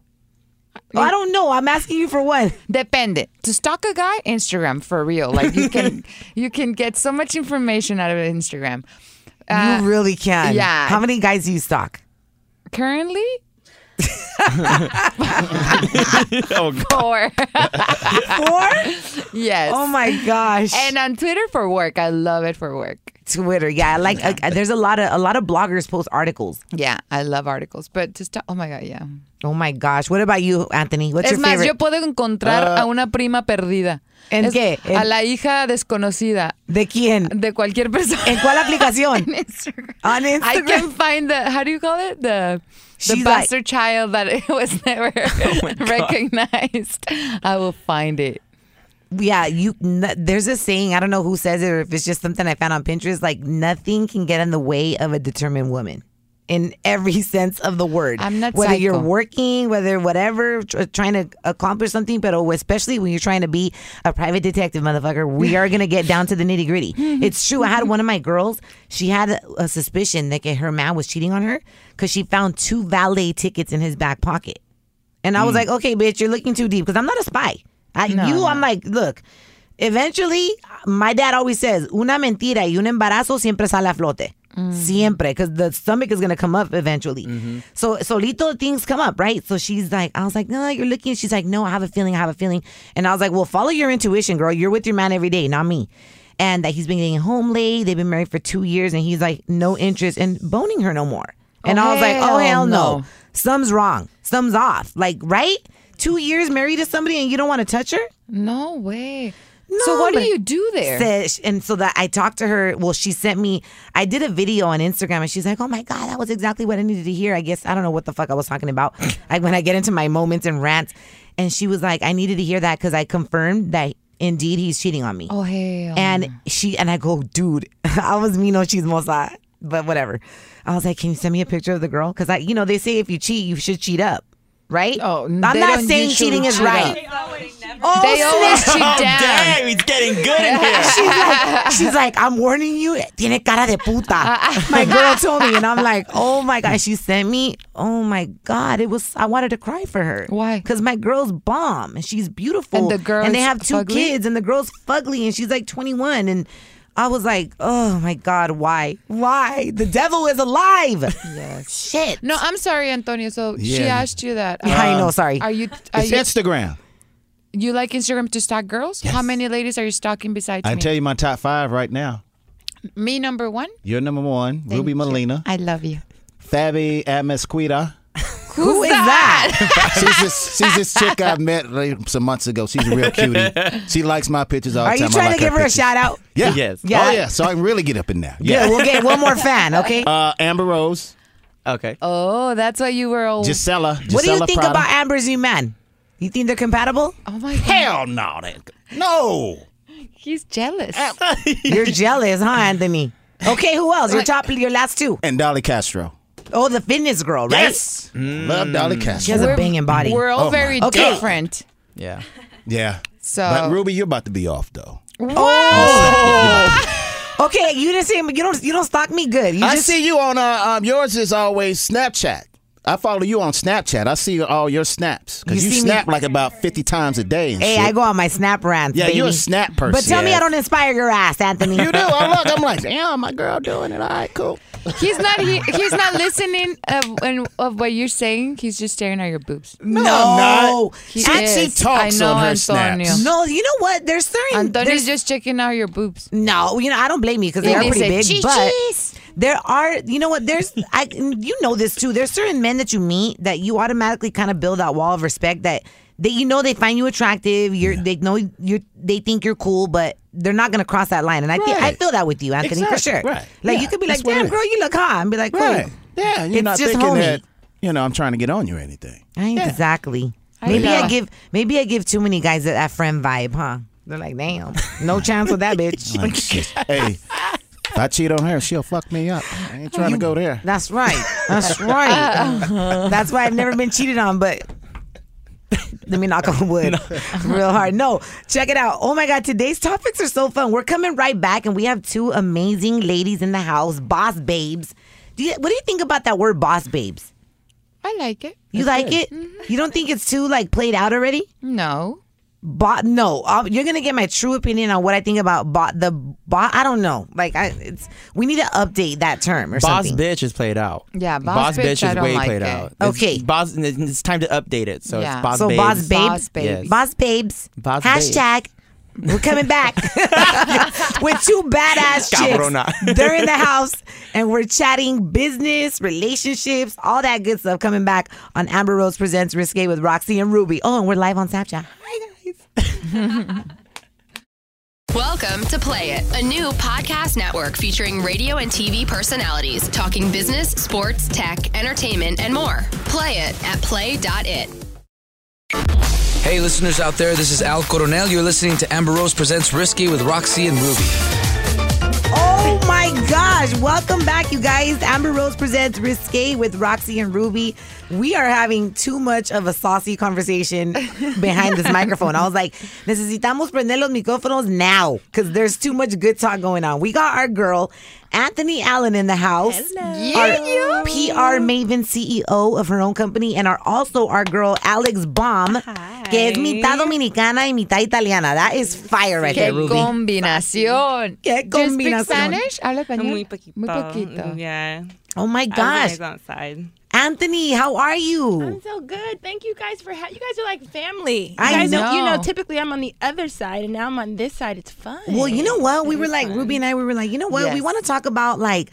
Oh, I don't know. I'm asking you for one. Depende. To stalk a guy, Instagram for real. Like you can you can get so much information out of Instagram. Uh, you really can. yeah. How many guys do you stalk? currently oh, four. Four? yes. Oh my gosh. And on Twitter for work. I love it for work. Twitter. Yeah, I like. Uh, there's a lot of a lot of bloggers post articles. Yeah, I love articles. But to stop, oh my god, yeah. Oh my gosh. What about you, Anthony? What's es your más, favorite? yo puedo encontrar a una prima perdida. ¿En Es- qué? A ¿En- la hija desconocida ¿De quién? de cualquier persona. ¿En cuál aplicación? En Instagram. Ah, on I can find the how do you call it the the She's like- Oh bastard child that it was never oh recognized. I will find it. yeah, you. There's a saying. I don't know who says it or if it's just something I found on Pinterest. Like nothing can get in the way of a determined woman. In every sense of the word, I'm not whether you're working, whether whatever, tr- trying to accomplish something, but oh, especially when you're trying to be a private detective, motherfucker, we are gonna get down to the nitty gritty. it's true. I had one of my girls. She had a, a suspicion that her man was cheating on her because she found two valet tickets in his back pocket. And I was mm. like, okay, bitch, you're looking too deep because I'm not a spy. I, you, I'm like, look, eventually, my dad always says, una mentira y un embarazo siempre sale a flote. Mm-hmm. Siempre, because the stomach is going to come up eventually. Mm-hmm. So, solito things come up, right? So she's like, I was like, no, you're looking. She's like, no, I have a feeling, I have a feeling. And I was like, well, follow your intuition, girl. You're with your man every day, not me. And that he's been getting home late. They've been married for two years, and he's like, no interest in boning her no more. And Oh, I was like, oh, hell oh, hell no. no. Something's wrong. Something's off. Like, right? Two years married to somebody and you don't want to touch her? No way. No, so what do you do there? Said, and so that I talked to her. Well, she sent me. I did a video on Instagram, and she's like, "Oh my god, that was exactly what I needed to hear." I guess I don't know what the fuck I was talking about. like when I get into my moments and rants, and she was like, "I needed to hear that because I confirmed that indeed he's cheating on me." oh hell. And she and I go, dude, I was me no oh, chismosa, but whatever. I was like, can you send me a picture of the girl? Because I, you know, they say if you cheat, you should cheat up, right? Oh, I'm not saying cheating is cheat right. Up. Oh, they always snap. cheat Oh, down. damn, he's getting good in here. She's like, she's like, I'm warning you. Tiene cara de puta. My girl told me, and I'm like, oh my god. She sent me. Oh my god, it was. I wanted to cry for her. Why? Because my girl's bomb, and she's beautiful, And the girl and they have two fugly? kids, and the girl's fugly, and she's like 21, and. I was like, oh my God, why? Why? The devil is alive. Yes. Shit. No, I'm sorry, Antonio. So she asked you that. Yeah, I um, know, sorry. Are you are It's you, Instagram. You like Instagram to stalk girls? How many ladies are you stalking besides I me? can tell you my top five right now. me number one. You're number one, Thank Ruby you. Molina, I love you. Fabi Amasquita. Who is that? she's this she's this chick I met like, some months ago. She's a real cutie. She likes my pictures all the Are time. you I trying like to give her a shout out? Yeah. Yes. Yeah. Oh yeah. So I can really get up in there. Yeah, Yeah. we'll get one more fan, okay? Uh, Amber Rose, Okay. Oh, that's why you were all. Gisela. what do you think Prada. about Amber's new man? You think they're compatible? oh my god, Hell no. That, no. he's jealous. You're jealous, huh, Anthony? Okay, who else? Your top, your last two. And Dolly Castro. Oh, the fitness girl, right? Yes. Love Dolly Castro. She Castro. has a banging body. We're all Oh, very Okay. different. Yeah. Yeah. So But Ruby, you're about to be off though. Okay, you didn't say you don't you don't stalk me good. You I just see you on uh, um, yours is always Snapchat. I follow you on Snapchat. I see all your snaps because You you, see me- snap like about fifty times a day. And Hey, shit. I go on my snap rants. Yeah, baby. you're a snap person. But tell me. I don't inspire your ass, Anthony. You do. I look. I'm like, damn, my girl doing it. All right, cool. he's not he, he's not listening of, of what you're saying. He's just staring at your boobs. No, I'm. He She- she is. talks I know on her Antonio. snaps. No, you know what? There's certain. Antonio's there's, just checking out your boobs. no, you know I don't blame you because they Yeah, are pretty big. "Chi-chis." But there are, you know what? There's, I, you know this too. There's certain men that you meet that you automatically kind of build that wall of respect that. That you know they find you attractive, you're they know you they think you're cool, but they're not gonna cross that line. And I think I feel that with you, Anthony, for sure. Right. Like Yeah, you could be like, "Damn, girl, you look hot," and be like, "Cool." Right. Yeah, you're It's not just thinking homie. that you know I'm trying to get on you or anything. I Yeah. exactly. I Maybe I give maybe I give too many guys that, that friend vibe, huh? They're like, damn, no chance with that bitch. Like, hey, if I cheat on her, she'll fuck me up. I ain't trying to go there. That's right. That's right. Uh-huh. That's why I've never been cheated on, but let me knock on wood real hard. No, check it out. Oh my God, today's topics are so fun. We're coming right back and we have two amazing ladies in the house, boss babes. Do you, what do you think about that word boss babes? I like it. You like it? Mm-hmm. You don't think it's too like played out already? No. Bot no, um, you're gonna get my true opinion on what I think about bot the bot. I don't know. Like I, it's we need to update that term or something. Boss something. bitch is played out. Yeah, boss bitch, I is don't way like played it. out. It's- Okay. boss. It's time to update it. So Yeah. it's boss so babes. boss babes, Boss baby. Yes. boss babes, Boss hashtag. We're coming back with two badass Cabrona. chicks. They're in the house and we're chatting business, relationships, all that good stuff. Coming back on Amber Rose presents Risque with Roxy and Ruby. Oh, and we're live on Snapchat. Hi guys. Welcome to Play It, a new podcast network featuring radio and TV personalities talking business, sports, tech, entertainment, and more. Play it at play.it. Hey, listeners out there, this is Al Coronel. You're listening to Amber Rose Presents Risque with Roxy and Ruby. Oh my gosh. Welcome back, you guys. Amber Rose presents Risque with Roxy and Ruby. We are having too much of a saucy conversation behind this microphone. I was like, necesitamos prender los micrófonos now because there's too much good talk going on. We got our girl, Anthony Allen, in the house. Our PR Maven CEO of her own company, and our also our girl, Alex Baum, que es mitad dominicana y mitad italiana. That is fire right there, Qué Ruby. combinación. Qué Do you speak. Spanish? Habla español. Muy poquito. Muy poquito. Yeah. Oh my I was gosh. outside. Anthony, how are you? I'm so good. Thank you guys for ha- you guys are like family. You I guys are- you know. know, typically I'm on the other side and now I'm on this side. It's fun. Well, you know what? We were like, fun. Ruby and I, we were like, you know what? We want to talk about like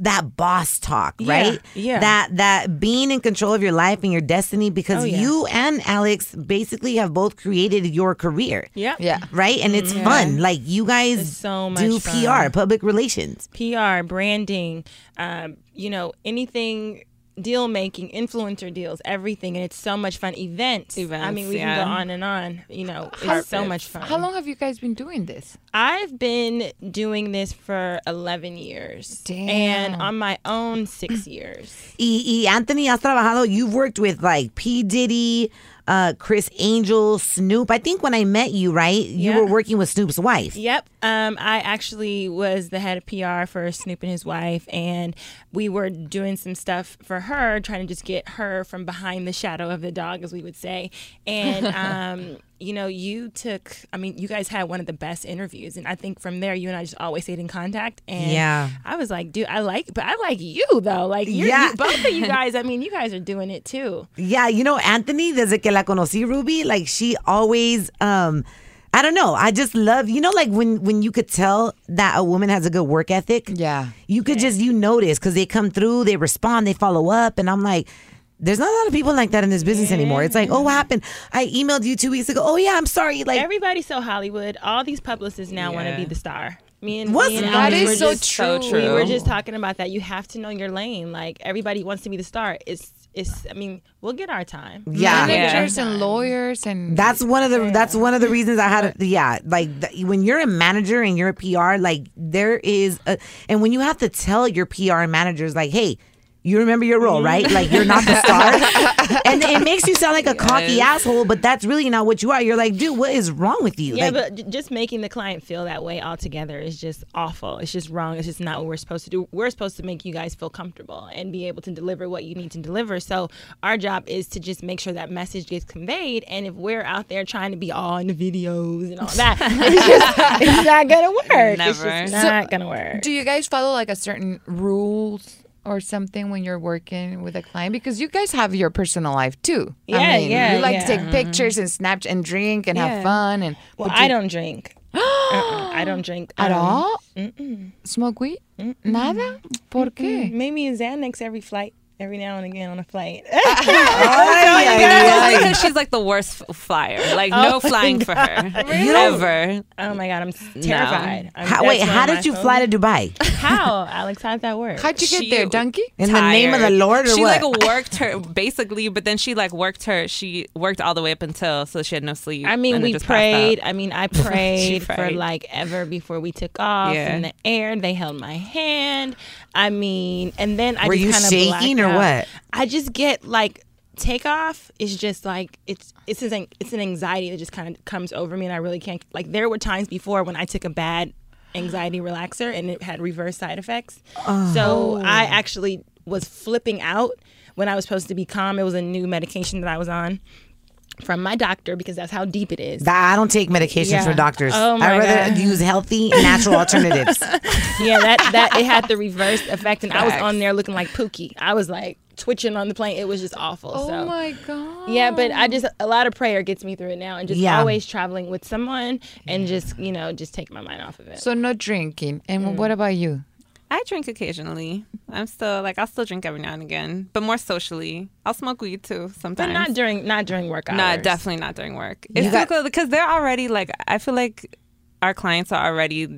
that boss talk, right? yeah. That that being in control of your life and your destiny because Oh, yeah. you and Alex basically have both created your career. Yeah. Yeah. Right? And it's fun. Like you guys It's so do much PR, public relations. PR, branding, um, you know, anything deal making, influencer deals, everything, and it's so much fun. Events. Events. I mean, we yeah. can go on and on. You know, How- it's so much fun. How long have you guys been doing this? I've been doing this for 11 years. Damn. And on my own, six years. Y, y Anthony, has trabajado, you've worked with like P. Diddy, uh, Criss Angel, Snoop. I think when I met you, right, you Yeah. were working with Snoop's wife. Yep. Um, I actually was the head of PR for Snoop and his wife, and we were doing some stuff for her, trying to just get her from behind the shadow of the dog, as we would say. And, um, you know, you took, I mean, you guys had one of the best interviews. And I think from there, you and I just always stayed in contact. And Yeah. I was like, dude, I like, but I like you, though. Like, you're, Yeah. you, both of you guys, I mean, you guys are doing it too. Yeah, you know, Anthony, desde que la conocí, Ruby, like she always, um, I don't know. I just love, you know, like when when you could tell that a woman has a good work ethic. Yeah. You could just you notice because they come through, they respond, they follow up, and I'm like. There's not a lot of people like that in this business anymore. It's like, oh, what happened? I emailed you two weeks ago. Oh yeah, I'm sorry. Like Everybody's so Hollywood. All these publicists now want to be the star. Me and, What's- me and That Alex is were so just- true. We were just talking about that. You have to know your lane. Like everybody wants to be the star. It's it's. I mean, we'll get our time. Yeah. Managers and lawyers and That's one of the that's one of the reasons I had a, yeah like th- when you're a manager and you're a PR like there is a and when you have to tell your PR managers like hey You remember your role, right? Mm. Like you're not the star, and it makes you sound like a cocky Yes. asshole. But that's really not what you are. You're like, dude, what is wrong with you? Yeah, like, but just making the client feel that way altogether is just awful. It's just wrong. It's just not what we're supposed to do. We're supposed to make you guys feel comfortable and be able to deliver what you need to deliver. So our job is to just make sure that message gets conveyed. And if we're out there trying to be all in the videos and all that, it's just it's not gonna work. It's Never. just So- not gonna work. Do you guys follow like a certain rules or something when you're working with a client? Because you guys have your personal life too. Yeah, I mean, yeah, You like yeah. to take pictures and snap and drink and Yeah. have fun and. Well, I you- don't drink. Uh-uh, I don't drink At um, all? Mm-mm. Smoke weed? Nada? ¿Por qué? Maybe Xanax every flight, every now and again on a flight. That's because she's like the worst flyer. Like Oh no my flying for her Really? ever. Oh my god, I'm s- terrified. I'm- how, wait, how did you my fly to. Dubai? How, Alex? How'd that work? How'd you get She- there, donkey? In the name of the. Lord, or she what? like worked her basically, but then she like worked her. She worked all the way up until so she had no sleep. I mean, we just passed out. prayed. I mean, I prayed, for like ever before we took off Yeah. in the air. They held my hand. I mean, and then I Were just you kind of shaking or what? I just get like takeoff is just like it's it's an it's an anxiety that just kind of comes over me, and I really can't. Like there were times before when I took a bad anxiety relaxer and it had reverse side effects. Oh. So I actually was flipping out when I was supposed to be calm. It was a new medication that I was on from my doctor because that's how deep it is. I don't take medications Yeah. for doctors. Oh my I rather God. use healthy, natural alternatives. yeah, that that it had the reverse effect, and I was on there looking like Pookie. I was like twitching on the plane. It was just awful. Oh so. my God. Yeah, but I just a lot of prayer gets me through it now, and just Yeah. always traveling with someone, and just you know just take my mind off of it. So no drinking. And Mm. what about you? I drink occasionally. I'm still like I'll still drink every now and again, but more socially. I'll smoke weed too but sometimes. not during not during work hours. No, definitely not during work. It's You got- difficult because they're already like I feel like our clients are already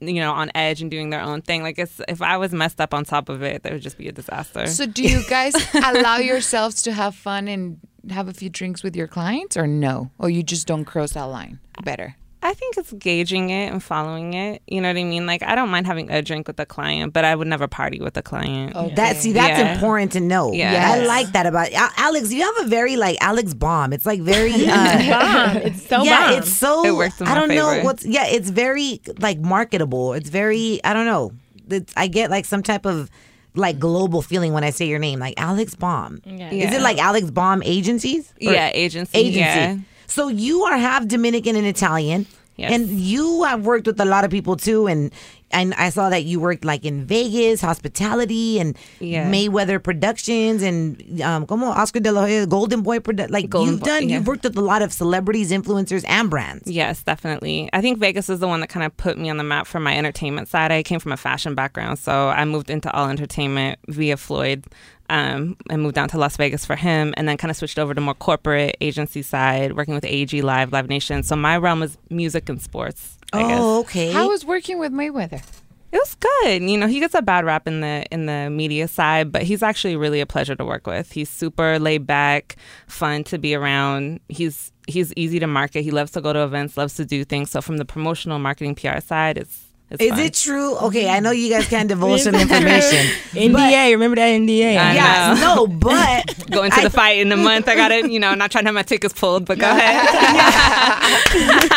you know on edge and doing their own thing. Like it's, if I was messed up on top of it, that would just be a disaster. So do you guys allow yourselves to have fun and have a few drinks with your clients or no? Or you just don't cross that line? Better. I think it's gauging it and following it. You know what I mean? Like I don't mind having a drink with a client, but I would never party with a client. That see, that's Yeah. important to know. Yes. I like that about Al- Alex. You have a very like Alex bomb. It's like very uh, bomb. It's so yeah. bomb. It's so It works in I don't know what's yeah. It's very like marketable. It's very I don't know. It's, I get like some type of like global feeling when I say your name, like Alex Bomb. Yeah. Is it like Alex Bomb agencies? Or- Yeah, agency. agency. Yeah. So you are half Dominican and Italian. Yes. And you have worked with a lot of people too, and and I saw that you worked like in Vegas, hospitality, and Yeah. Mayweather Productions, and um, como Oscar de la Hoya, Golden Boy Produ- Like Golden you've Boy, done, yeah. you've worked with a lot of celebrities, influencers, and brands. Yes, definitely. I think Vegas is the one that kind of put me on the map for my entertainment side. I came from a fashion background, so I moved into all entertainment via Floyd. Um, and moved down to Las Vegas for him, and then kind of switched over to more corporate agency side, working with AEG Live, Live Nation. So my realm is music and sports. I guess. Oh, okay. How was working with Mayweather? It was good. You know, he gets a bad rap in the in the media side, but he's actually really a pleasure to work with. He's super laid back, fun to be around. He's he's easy to market. He loves to go to events, loves to do things. So from the promotional marketing PR side, it's it's Is fun. it true? Okay, I know you guys can't divulge some information. NDA. Remember that NDA? I Yes, know. no, but Going to I- the fight in a month, I got it. you know, not trying to have my tickets pulled, but go ahead.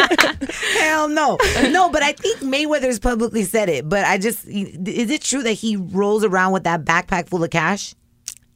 Hell no. No, but I think Mayweather's publicly said it. But I just, is it true that he rolls around with that backpack full of cash?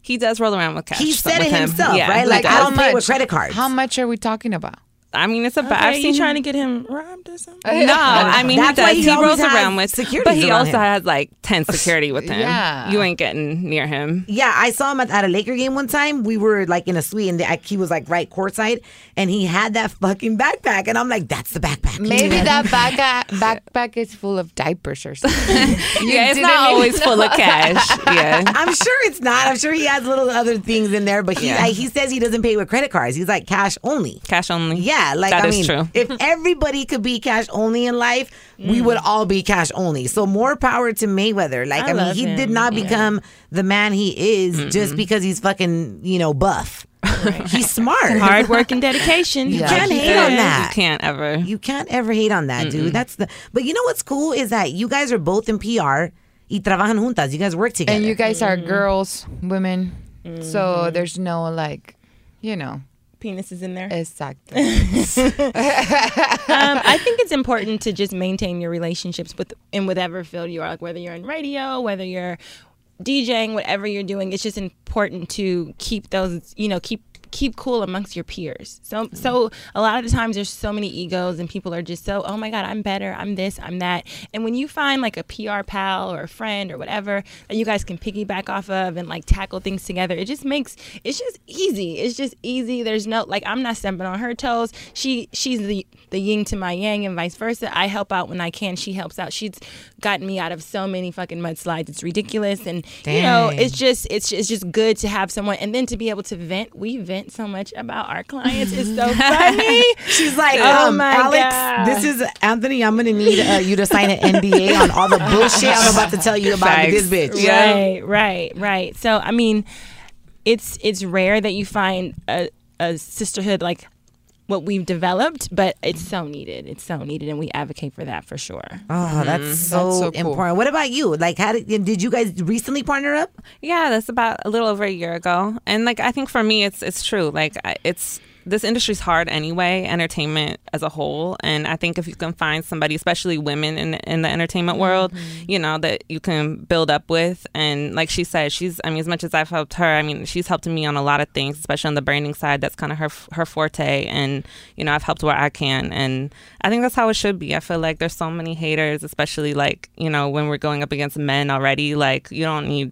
He does roll around with cash. He said it him. himself, Yeah, right? Like, does. I don't pay with credit cards. How much are we talking about? I mean, it's a bad. Okay, I've you seen trying to get him robbed or something? No, uh, I mean That's he why does. he He, rolls around with security, but he also him. has like ten security with him. Yeah. you ain't getting near him. Yeah, I saw him at, at a Laker game one time. We were like in a suite, and the, he was like right courtside, and he had that fucking backpack, and I'm like, that's the backpack. Maybe that backpack uh, backpack is full of diapers or something. Yeah, it's didn't not even always full of cash. Yeah, I'm sure it's not. I'm sure he has little other things in there, but he Yeah. I, he says he doesn't pay with credit cards. He's like cash only. cash only. Yeah, like That I is mean, true. if everybody could be cash only in life, we Mm. would all be cash only. So more power to Mayweather. Like I, I mean, love he did him. not Yeah. become the man he is just because he's fucking you know buff. he's smart. Hard work and dedication. You Yeah. can't He hate on that. You can't ever. You can't ever hate on that, dude. That's the. But you know what's cool is that you guys are both in PR. Y trabajan juntas. You guys work together. And you guys are Mm-hmm. girls, women. So there's no like, you know. Penises in there. Exactly. um, I think it's important to just maintain your relationships with in whatever field you are, like whether you're in radio, whether you're DJing, whatever you're doing. It's just important to keep those, you know, keep keep cool amongst your peers. So so a lot of the times there's so many egos and people are just so, oh my God, I'm better, I'm this, I'm that. And when you find like a PR pal or a friend or whatever that you guys can piggyback off of and like tackle things together, it just makes it's just easy. It's just easy. There's no like I'm not stepping on her toes. She she's the the yin to my yang and vice versa. I help out when I can. She helps out. She's gotten me out of so many fucking mudslides. It's ridiculous. And you know, it's just it's it's just good to have someone and then to be able to vent. We vent so much about our clients. It's so funny. She's like, Oh um, my Alex, God. this is Anthony. I'm gonna need uh, you to sign an NDA on all the bullshit I'm about to tell you about with this bitch. Right, right, right. So I mean, it's it's rare that you find a, a sisterhood like what we've developed, but it's so needed. It's so needed, and we advocate for that for sure. Oh, that's mm-hmm. so, That's so cool. important. What about you? Like, how did did you guys recently partner up? Yeah, that's about a little over a year ago. And like I think for me it's it's true. Like it's this industry's hard anyway, entertainment as a whole, and I think if you can find somebody, especially women in in the entertainment world, mm-hmm. you know, that you can build up with and like she said, she's I mean as much as I've helped her, I mean, she's helped me on a lot of things, especially on the branding side. That's kind of her her forte and you know, I've helped where I can and I think that's how it should be. I feel like there's so many haters, especially like, you know, when we're going up against men already, like you don't need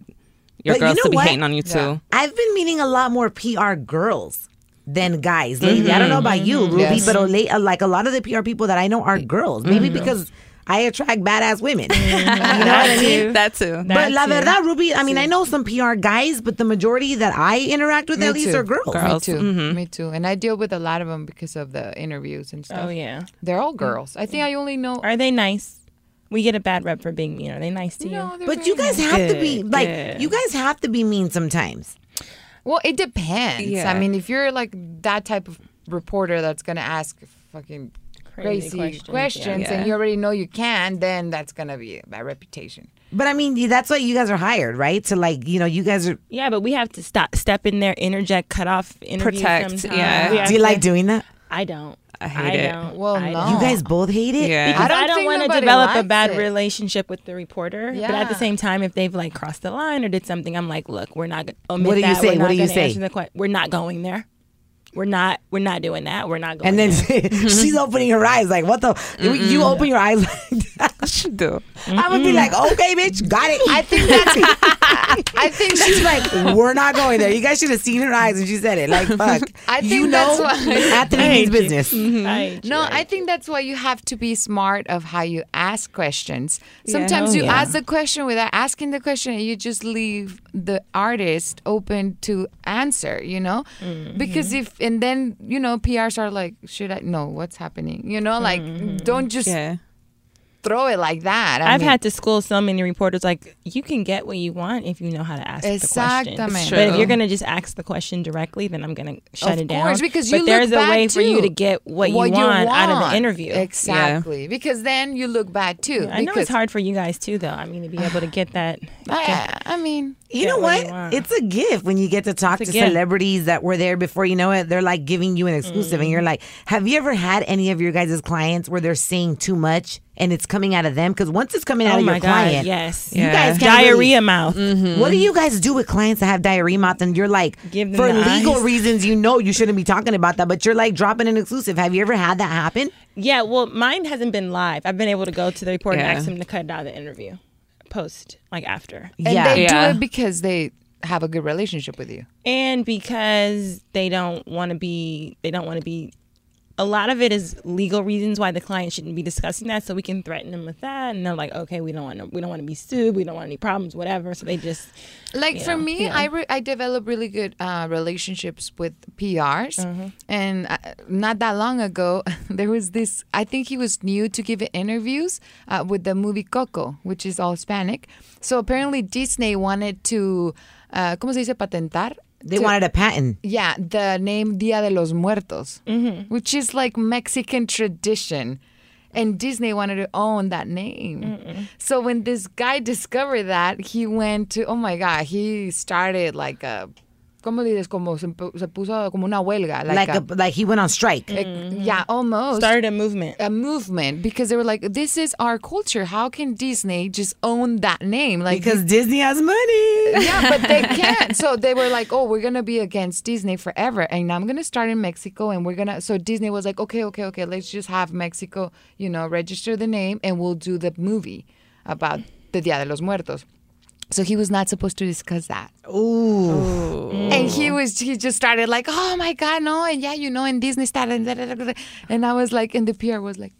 your But you girls know to be what? hating on you too. I've been meeting a lot more PR girls than mm-hmm. guys lately. I don't know about you, mm-hmm. Ruby, Yes. but late, like a lot of the PR people that I know are girls. Maybe Mm-hmm. because I attract badass women. Mm-hmm. you know what I mean? That too. But la too. verdad, Ruby, I mean, I know some PR guys, but the majority that I interact with Me at least too. are girls. Me too. Me too. And I deal with a lot of them because of the interviews and stuff. Oh yeah. They're all girls. I think I only know. Are they nice? We get a bad rep for being mean. Are they nice to you? No, they're But you guys nice. have to be like, good. you guys have to be mean sometimes. Well, it depends. Yeah. I mean, if you're like that type of reporter that's gonna ask fucking Crazy crazy, questions, questions, yeah. and you already know you can, then that's gonna be a bad reputation. But I mean, that's why you guys are hired, right? To like, you know, you guys are. Yeah, but we have to stop, step in there, interject, cut off, interview Protect, sometimes. yeah. Do you like doing that? I don't. I hate it. don't. Well, I no. don't. You guys both hate it? Yeah. Because I I don't don't, want to develop a bad it. relationship with the reporter. But at the same time, if they've like crossed the line or did something, I'm like, look, we're not. go- Omit What do you that. say? We're What do you say? the que- We're not going there. We're not. We're not doing that. We're not going. And then there. she's opening her eyes like, what the? You open your eyes like that. She do. I would be like, okay, bitch, got it. I think that's. I think She's that's like, we're not going there. You guys should have seen her eyes when she said it. Like, fuck. I you think know, that's why- Anthony I means hate you. business. Mm-hmm. Mm-hmm. I No, you. I think that's why you have to be smart of how you ask questions. Sometimes Oh, you yeah. ask the question without asking the question and you just leave the artist open to answer, you know? Mm-hmm. Because if and then, you know, PRs are like, should I know what's happening? You know, like Mm-hmm. don't just Yeah. Throw it like that. I I've mean, had to school so many reporters like you can get what you want if you know how to ask the question. Exactamente. But if you're gonna just ask the question directly, then I'm gonna shut Of it down. course, because but you there's look a way bad for you to get what, you, want out of the interview. Exactly. Because then you look bad too. I know it's hard for you guys too, though. I mean, to be able to get that. I, I mean, You know what what? you. It's a gift when you get to talk It's to celebrities that were there before you know it. They're like giving you an exclusive, and you're Mm-hmm. like, have you ever had any of your guys' clients where they're saying too much and it's coming out of them? Because once it's coming out oh of my your god! client, Yes, you Yeah. guys can't really- diarrhea mouth. Mm-hmm. What do you guys do with clients that have diarrhea mouth and you're like, Give them for legal eyes. reasons, you know you shouldn't be talking about that, but you're like dropping an exclusive. Have you ever had that happen? Yeah, well, mine hasn't been live. I've been able to go to the report Yeah. and ask them to cut it out of the interview, post like after, and yeah. they Yeah. do it because they have a good relationship with you. and because they don't want to be, they don't want to be. A lot of it is legal reasons why the client shouldn't be discussing that, so we can threaten them with that, and they're like, "Okay, we don't want to, we don't want to be sued, we don't want any problems, whatever." So they just, Like for Yeah. me, Yeah. I re- I developed really good uh, relationships with PRs, and uh, not that long ago, there was this. I think he was new to give interviews uh, with the movie Coco, which is all Hispanic. So apparently Disney wanted to, uh, ¿cómo se dice patentar? They To- wanted a patent. Yeah, the name Dia de los Muertos, mm-hmm. which is like Mexican tradition. and Disney wanted to own that name. So when this guy discovered that, he went to oh my god, he started like a ¿Cómo dices? Como se, se puso como una huelga. Like, a, like he went on strike. Yeah, almost. Started a movement. A movement because they were like, this is our culture. How can Disney just own that name? Like because Disney has money. yeah, but they can't. So they were like, "Oh, we're gonna be against Disney forever." And now I'm gonna start in Mexico, and we're gonna. So Disney was like, "Okay, okay, okay. Let's just have Mexico, you know, register the name, and we'll do the movie about the Dia de los Muertos." So he was not supposed to discuss that. Ooh. And he was he just started like, oh my god, no, and yeah, you know, and Disney started, and, da, da, da, da. and I was like, and the PR was like,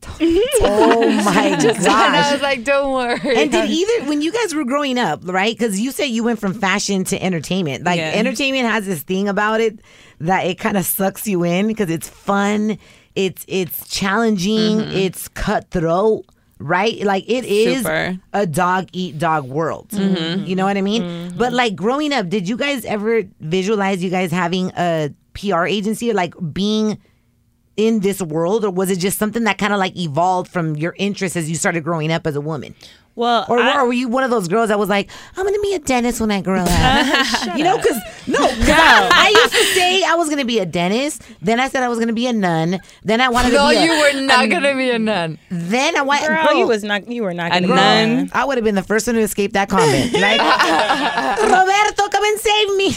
Oh my just, and I was like, don't worry. And did either when you guys were growing up, right? Because you said you went from fashion to entertainment. Like Yeah. entertainment has this thing about it that it kind of sucks you in because it's fun, it's it's challenging, Mm-hmm. it's cutthroat, right? Like it is Super. a dog eat dog world. Mhm. You know what I mean? But like growing up, did you guys ever visualize you guys having a PR agency or like being in this world or was it just something that kind of like evolved from your interest as you started growing up as a woman? Well, Or, I- or were you one of those girls that was like, I'm gonna be a dentist when I grow up? you know, because no, I, I used to say I was gonna be a dentist. Then I said I was gonna be a nun. Then I wanted no, to be. a- you were not a- gonna be a nun. Then I went. Girl, you was not. You were not A gonna be nun? I would have been the first one to escape that convent. Like, Roberto, come and save me.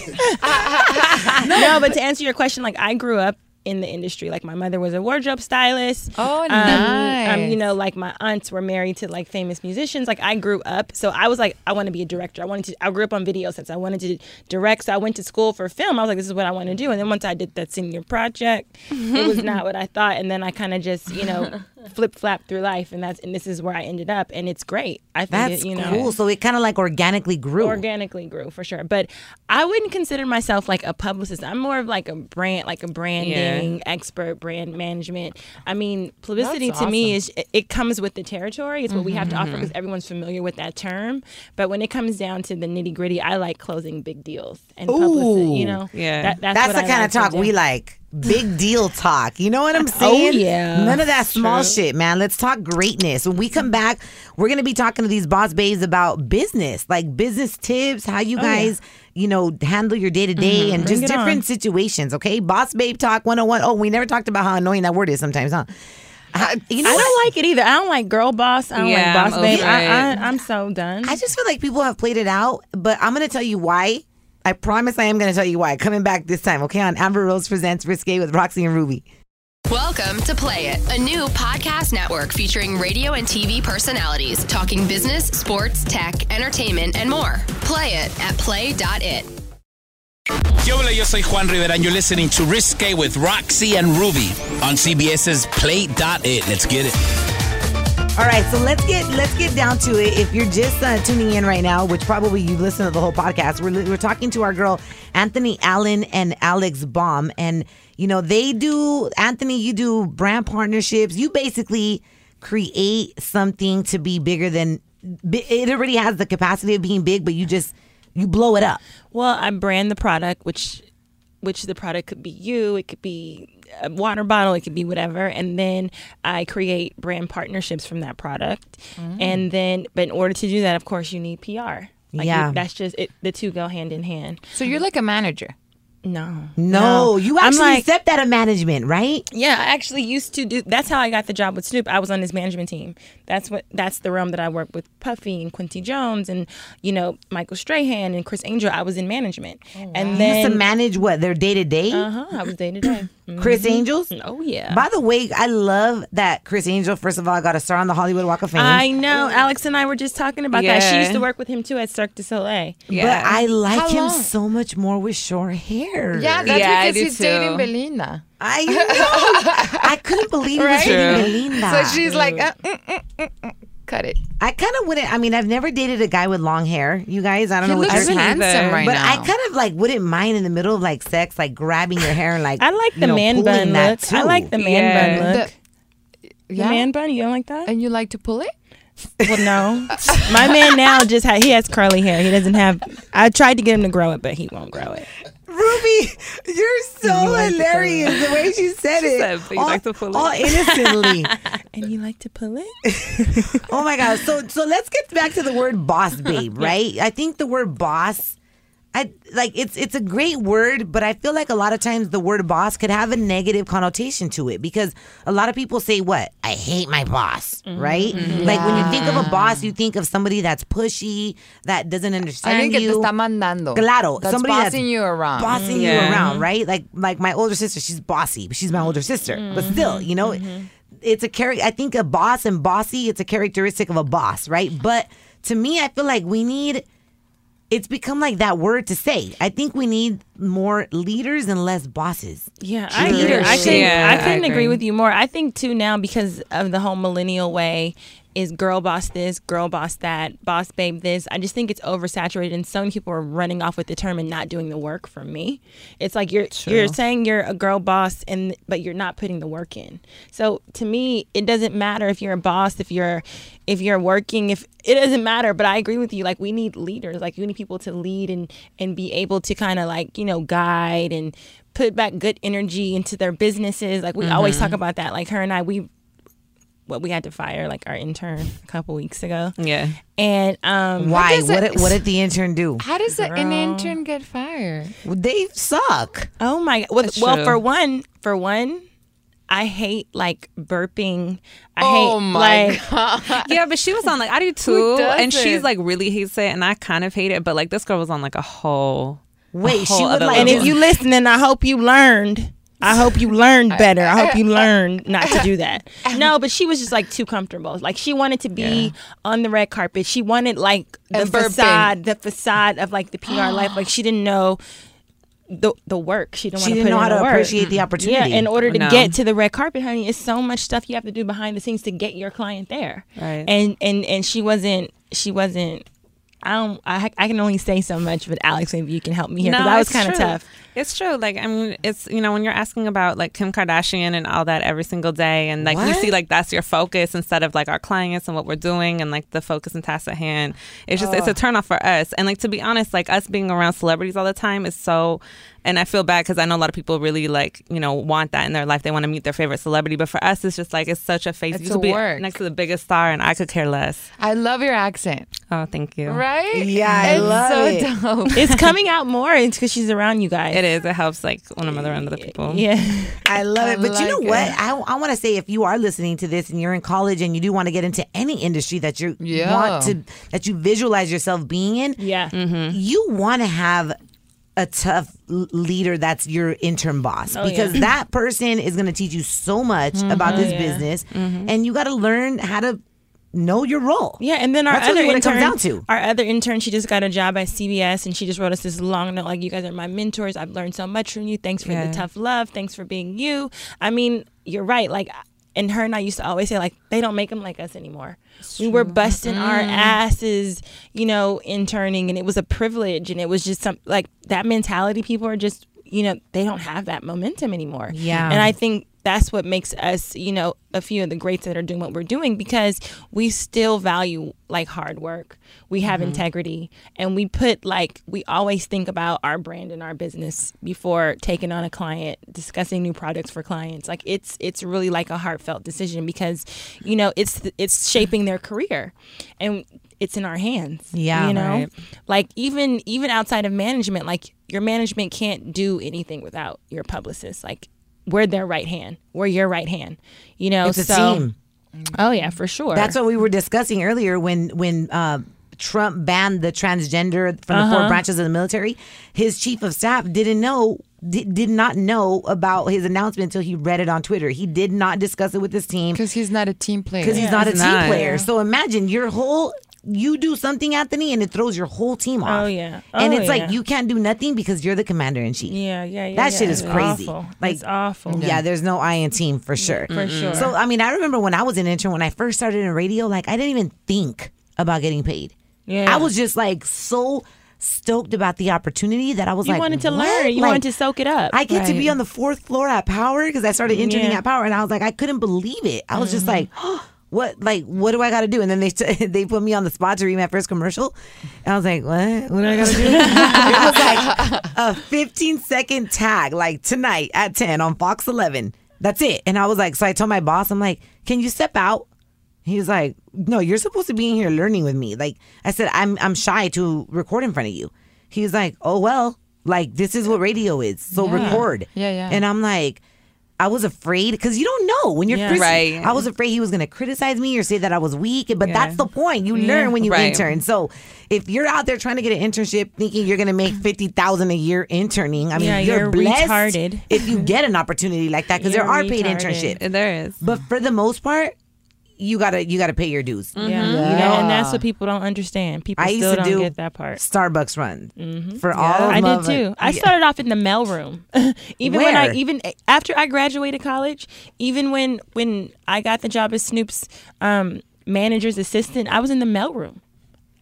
no, but to answer your question, like I grew up in the industry. Like my mother was a wardrobe stylist. Oh, Um, nice. you know, like my aunts were married to like famous musicians. Like I grew up, so I was like, I want to be a director. I wanted to. I grew up on video sets. I wanted to direct. So I went to school for film. I was like, this is what I want to do. And then once I did that senior project, it was not what I thought. And then I kind of just, you know, flip flap through life, and that's and this is where I ended up, and it's great. I think That's it, you know, cool. So it kind of like organically grew. organically grew for sure but i wouldn't consider myself like a publicist i'm more of like a brand like a branding expert brand management. I mean publicity That's to me is it- it comes with the territory. It's what we have to offer mm-hmm. because everyone's familiar with that term. But when it comes down to the nitty gritty i like closing big deals and publicity you know Yeah. that, that's, That's, what the I kind like of talk we like. Big deal talk. You know what I'm saying? yeah. None of that small shit, man. Let's talk greatness. When we come back, we're going to be talking to these boss babes about business, like business tips, how you Oh, yeah. guys, you know, handle your day to day and Bring just it on. different situations, okay? Boss babe talk 101. Oh, we never talked about how annoying that word is sometimes, huh? Uh, you know I don't like it either. I don't like girl boss. I don't Yeah, like boss I'm babe. I. I, I'm so done. I just feel like people have played it out, but I'm going to tell you why. I promise I am going to tell you why. Coming back this time, okay? On Amber Rose Presents Risque with Roxy and Ruby. Welcome to Play It, a new podcast network featuring radio and TV personalities talking business, sports, tech, entertainment, and more. Play it at play.it. Yo, hola, yo soy Juan Rivera, and you're listening to Risque with Roxy and Ruby on CBS's Play.it. Let's get it. All right, so let's get let's get down to it. If you're just uh, tuning in right now, which probably you've listened to the whole podcast, we're we're talking to our girl Anthony Allen and Alex Baum, and you know they do Anthony. You do brand partnerships. You basically create something to be bigger than it already has the capacity of being big, but you just you blow it up. Well, I brand the product, which which the product could be you, it could be a water bottle, it could be whatever, and then I create brand partnerships from that product. Mm. And then, but in order to do that, of course, you need PR. Like Yeah. you- that's just it. The two go hand in hand. So you're like a manager. No, No, you I'm actually like- stepped out of management, right? Yeah, I actually used to do. That's how I got the job with Snoop. I was on his management team. That's what. That's the realm that I worked with Puffy and Quincy Jones and you know Michael Strahan and Criss Angel. I was in management, and You then used to manage what their day to day. uh huh. I was day to day. Chris Mhm. Angels. Oh yeah. By the way, I love that Criss Angel. First of all, I got a star on the Hollywood Walk of Fame. I know. Alex and I were just talking about that. She used to work with him too at Cirque du Soleil. Yeah. But I like How him long? so much more with short hair. Yeah, that's Yeah, because do he's dating too. Belinda. I know. I couldn't believe he was Right? dating Belinda. So she's like, uh, mm, mm, mm, mm. cut it. I kind of wouldn't. I mean, I've never dated a guy with long hair. You guys, I don't He know what looks you're handsome right but now. I kind of like wouldn't mind in the middle of like sex, like grabbing your hair and like. I like the know, man bun that look. I like the man Yeah. bun look. The- The man bun. You don't like that? and you like to pull it? Well, no. My man now just ha- he has curly hair. He doesn't have. I tried to get him to grow it, but he won't grow it. Ruby, you're so like hilarious the way she said She it. said, "But you all, like to pull it." all innocently. and you like to pull it? oh my god. So so let's get back to the word boss babe, right? I think the word boss I like it's it's a great word, but I feel like a lot of times the word boss could have a negative connotation to it because a lot of people say what? I hate my boss, mm-hmm. right? Mm-hmm. Like when you think of a boss, you think of somebody that's pushy, that doesn't understand Alguien que te you. está mandando. Claro, That's somebody bossing that's you around. bossing mm-hmm. you around, right? Like like my older sister, she's bossy, but she's my older sister. But still, you know, it's a character. I think a boss and bossy, it's a characteristic of a boss, right? But to me, I feel like we need. It's become like that word to say. I think we need more leaders and less bosses. Yeah, I agree. I Leadership. couldn't, Yeah, I I couldn't agree. agree. with you more. I think too now because of the whole millennial way is girl boss this, girl boss that, boss babe this. I just think it's oversaturated, and so many people are running off with the term and not doing the work. For me, it's like you're you're saying you're a girl boss, and but you're not putting the work in. So to me, it doesn't matter if you're a boss, if you're if you're working, if it doesn't matter. But I agree with you. Like we need leaders. Like we need people to lead and and be able to kind of like you know guide and put back good energy into their businesses. Like we always talk mm-hmm. about that. Like her and I, we what we had to fire like our intern a couple weeks ago. Yeah. And um Why? What it- did, what did the intern do? How does a- an intern get fired? They suck. Oh my well, well for one, for one, I hate like burping. I Oh hate my like god! Yeah, but she was on like I do too, and she's like really hates it, and I kind of hate it. But like this girl was on like a whole. Wait, a she would other like- and if you listening, I hope you learned. I hope you learned better. I hope you learned not to do that. No, but she was just like too comfortable. Like she wanted to be on the red carpet. She wanted like the And burping. facade, the facade of like the PR life. Like she didn't know the the work. She didn't She didn't know how to work. appreciate the opportunity. Yeah, in order to No. get to the red carpet, honey, it's so much stuff you have to do behind the scenes to get your client there. Right. And and and she wasn't. She wasn't. I don't. I, I can only say so much, but Alex, maybe you can help me here because that was kind of tough. It's true. Like I mean, it's you know when you're asking about like Kim Kardashian and all that every single day, and like you see like that's your focus instead of like our clients and what we're doing and like the focus and task at hand. It's just it's a turnoff for us. And like to be honest, like us being around celebrities all the time is so. And I feel bad because I know a lot of people really like you know want that in their life. They want to meet their favorite celebrity, but for us, it's just like it's such a face. It's you could a be work. next to the biggest star, and I could care less. I love your accent. Oh, thank you. Right? Yeah, I it's love so it. dope. It's coming out more. It's because she's around you guys. It is. It helps like when I'm around other people. Yeah. I love I it. But you know like what? it. I, I want to say if you are listening to this and you're in college and you do want to get into any industry that you Yeah. want to that you visualize yourself being in, Yeah. mm-hmm. you want to have a tough leader that's your intern boss Oh, because yeah. that person is going to teach you so much mm-hmm. about this oh, Yeah. business mm-hmm. and you got to learn how to know your role. Yeah, and then our That's other really intern, comes down to. our other intern, she just got a job at CBS, and she just wrote us this long note like, "You guys are my mentors. I've learned so much from you. Thanks for Yeah. the tough love. Thanks for being you." I mean, you're right. Like, and her and I used to always say like, they don't make them like us anymore. we were busting our asses, you know, interning, and it was a privilege, and it was just some like that mentality. People are just, you know, they don't have that momentum anymore. Yeah. and I think that's what makes us, you know, a few of the greats that are doing what we're doing because we still value like hard work. We have mm-hmm. integrity and we put like we always think about our brand and our business before taking on a client, discussing new products for clients. Like it's it's really like a heartfelt decision because you know, it's it's shaping their career. And it's in our hands. Yeah, you know, right. like even even outside of management, like your management can't do anything without your publicist. Like we're their right hand. We're your right hand. You know, It's a team. oh yeah, for sure. That's what we were discussing earlier when when uh, Trump banned the transgender from the four branches of the military. His chief of staff didn't know. Did, did not know about his announcement until he read it on Twitter. He did not discuss it with his team Because he's not a team player. because he's not a team not. player. So imagine your whole you do something, Anthony, and it throws your whole team oh, off. Oh, yeah. and Oh, it's yeah. like you can't do nothing because you're the commander in chief. yeah, yeah, yeah. That yeah. shit is crazy. Awful. Like, it's awful. Yeah, there's no I in team for sure. for sure. So I mean, I remember when I was an intern when I first started in radio, like I didn't even think about getting paid. Yeah. I was just like so stoked about the opportunity that I was like, you like, wanted to what? learn. You Like, wanted to soak it up. I get to be on the fourth floor at Power because I started interning Yeah. at Power, and I was like, I couldn't believe it. I was just mm-hmm. like, oh, what, like, what do I got to do? And then they they put me on the spot to read my first commercial, and I was like, what? What do I got to do? it was like, a 15 second tag like tonight at 10 on Fox 11. That's it. And I was like, so I told my boss, I'm like, can you step out? He was like, no, you're supposed to be in here learning with me. Like I said, I'm I'm shy to record in front of you. He was like, oh well, like this is what radio is. So Yeah. record. Yeah, yeah. And I'm like. I was afraid because you don't know when you're Yeah. Right. I was afraid he was going to criticize me or say that I was weak, but Yeah. that's the point. You Yeah. learn when you Right. intern. So if you're out there trying to get an internship thinking you're going to make 50,000 a year interning, I mean, Yeah, you're, you're blessed retarded. if you get an opportunity like that because there are paid retarded. internships. There is. But for the most part, you got to you got to pay your dues. Yeah. You know, and that's what people don't understand. People I used still to don't do get that part. Starbucks run Mhm. for Yeah. all. I did too. I started off in the mailroom. even when I even after I graduated college, even when when I got the job as Snoop's um, manager's assistant, I was in the mailroom.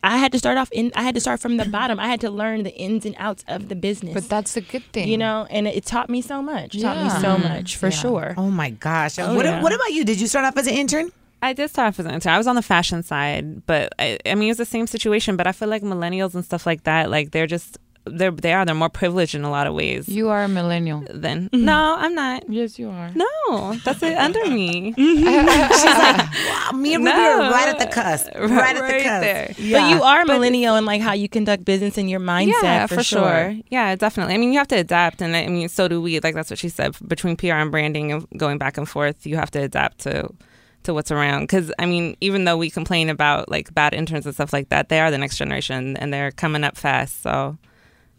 I had to start off in. I had to start from the bottom. I had to learn the ins and outs of the business. But that's a good thing. you know, and it taught me so much. Taught me so much for sure. Oh my gosh! Oh, what, yeah. what about you? Did you start off as an intern? I did start off as an intern. I was on the fashion side, but I, I mean, it was the same situation. But I feel like millennials and stuff like that, like they're just they're they are they're more privileged in a lot of ways. You are a millennial. Then mm-hmm. no, I'm not. Yes, you are. No, that's it under me. Mm-hmm. She's like, wow, me and Ruby are right at the cusp. Right, at the Right cusp. there. But you are a millennial in like how you conduct business and your mindset yeah, for, sure. Yeah, definitely. I mean, you have to adapt, and I mean, so do we. Like that's what she said. Between PR and branding and going back and forth, you have to adapt to to what's around. Because I mean, even though we complain about like bad interns and stuff like that, they are the next generation, and they're coming up fast. So,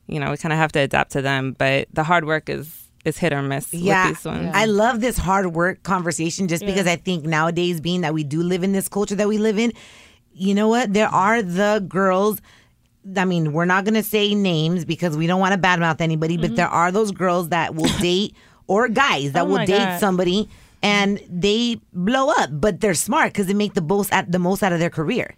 you know, we kind of have to adapt to them. But the hard work is is hit or miss Yeah, with these ones. I love this hard work conversation just because I think nowadays, being that we do live in this culture that we live in, you know what? There are the girls. I mean, we're not going to say names because we don't want to badmouth anybody, but mm-hmm. there are those girls that will date or guys that Oh will date God. somebody and they blow up, but they're smart because they make the most at the most out of their career.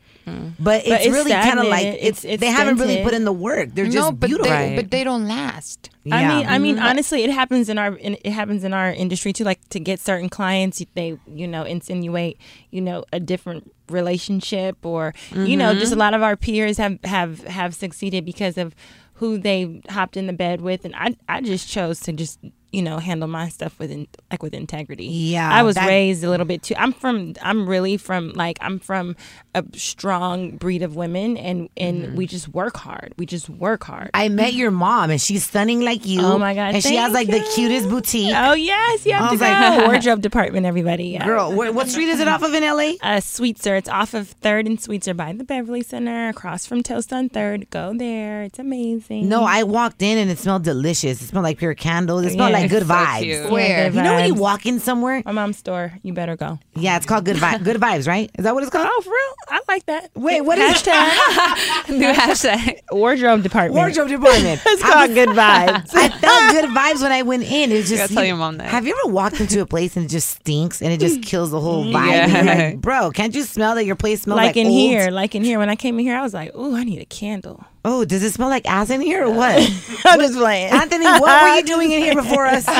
But it's, But it's really kind of like It's- it's, it's they haven't really put in the work. They're no, just but beautiful. they, but they don't last. I mean, I mean, honestly, it happens in our in, it happens in our industry too. Like to get certain clients, they you know insinuate you know a different relationship, or you know, just a mm-hmm. lot of our peers have have have succeeded because of who they hopped in the bed with, and I I just chose to just you know handle my stuff with in, like with integrity. Yeah, I was that- raised a little bit too. I'm from I'm really from like I'm from a strong breed of women, and and we just work hard. We just work hard. I met your mom and she's stunning like you. Oh my God, And she has like the cutest boutique. Oh yes, you have I was like- wardrobe department, everybody. Yeah. Girl, wh- what street is it off of in LA? Uh, Sweetser. It's off of Third and Sweetser by the Beverly Center, across from Toast on Third. Go there. It's amazing. No, I walked in and it smelled delicious. It smelled like pure candles. It smelled Yeah, like good it's so vibes. Where? Yeah, good You know when you walk in somewhere? My mom's store. You better go. Yeah, it's called good vibes. Good vibes, right? Is that what it's called? Oh, for real? I like that. Wait, what is Hashtag New hashtag. wardrobe department. Wardrobe department. it's called was- good vibes. I felt good vibes when I went in. It was just gotta tell your mom that. Have you ever walked into a place and it just stinks and it just kills the whole vibe? Yeah. like, bro, can't you smell that your place smells like, like in old? here, like in here. When I came in here, I was like, "Ooh, I need a candle." Oh, does it smell like ass in here or what? I'm just playing. Anthony, what were you doing in here before us?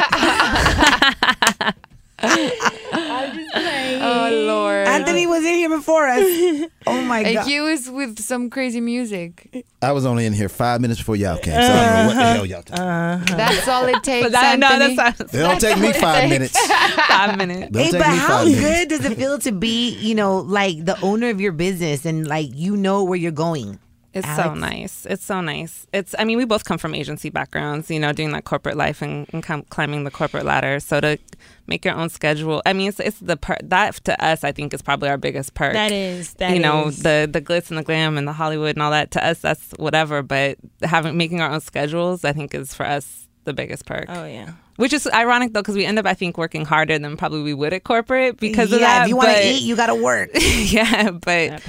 I'm just playing. Oh Lord. Anthony was in here before us. Oh my And god. he was with some crazy music. I was only in here five minutes before y'all came, so I don't know what the hell y'all talking. Uh-huh. That's all it takes. But that, no, Anthony. that's not It don't take me five minutes. five minutes. Don't Hey, take but me how five minutes. good does it feel to be, you know, like the owner of your business and like you know where you're going? It's so nice. It's so nice. It's. I mean, we both come from agency backgrounds. You know, doing that corporate life and, and com- climbing the corporate ladder. So to make your own schedule. I mean, it's it's the per- that to us. I think is probably our biggest perk. That is. That you know is. the the glitz and the glam and the Hollywood and all that. To us, that's whatever. But having making our own schedules, I think, is for us the biggest perk. Oh yeah. Which is ironic though, because we end up, I think, working harder than probably we would at corporate because of that. yeah, if you want to eat, you got to work. yeah, but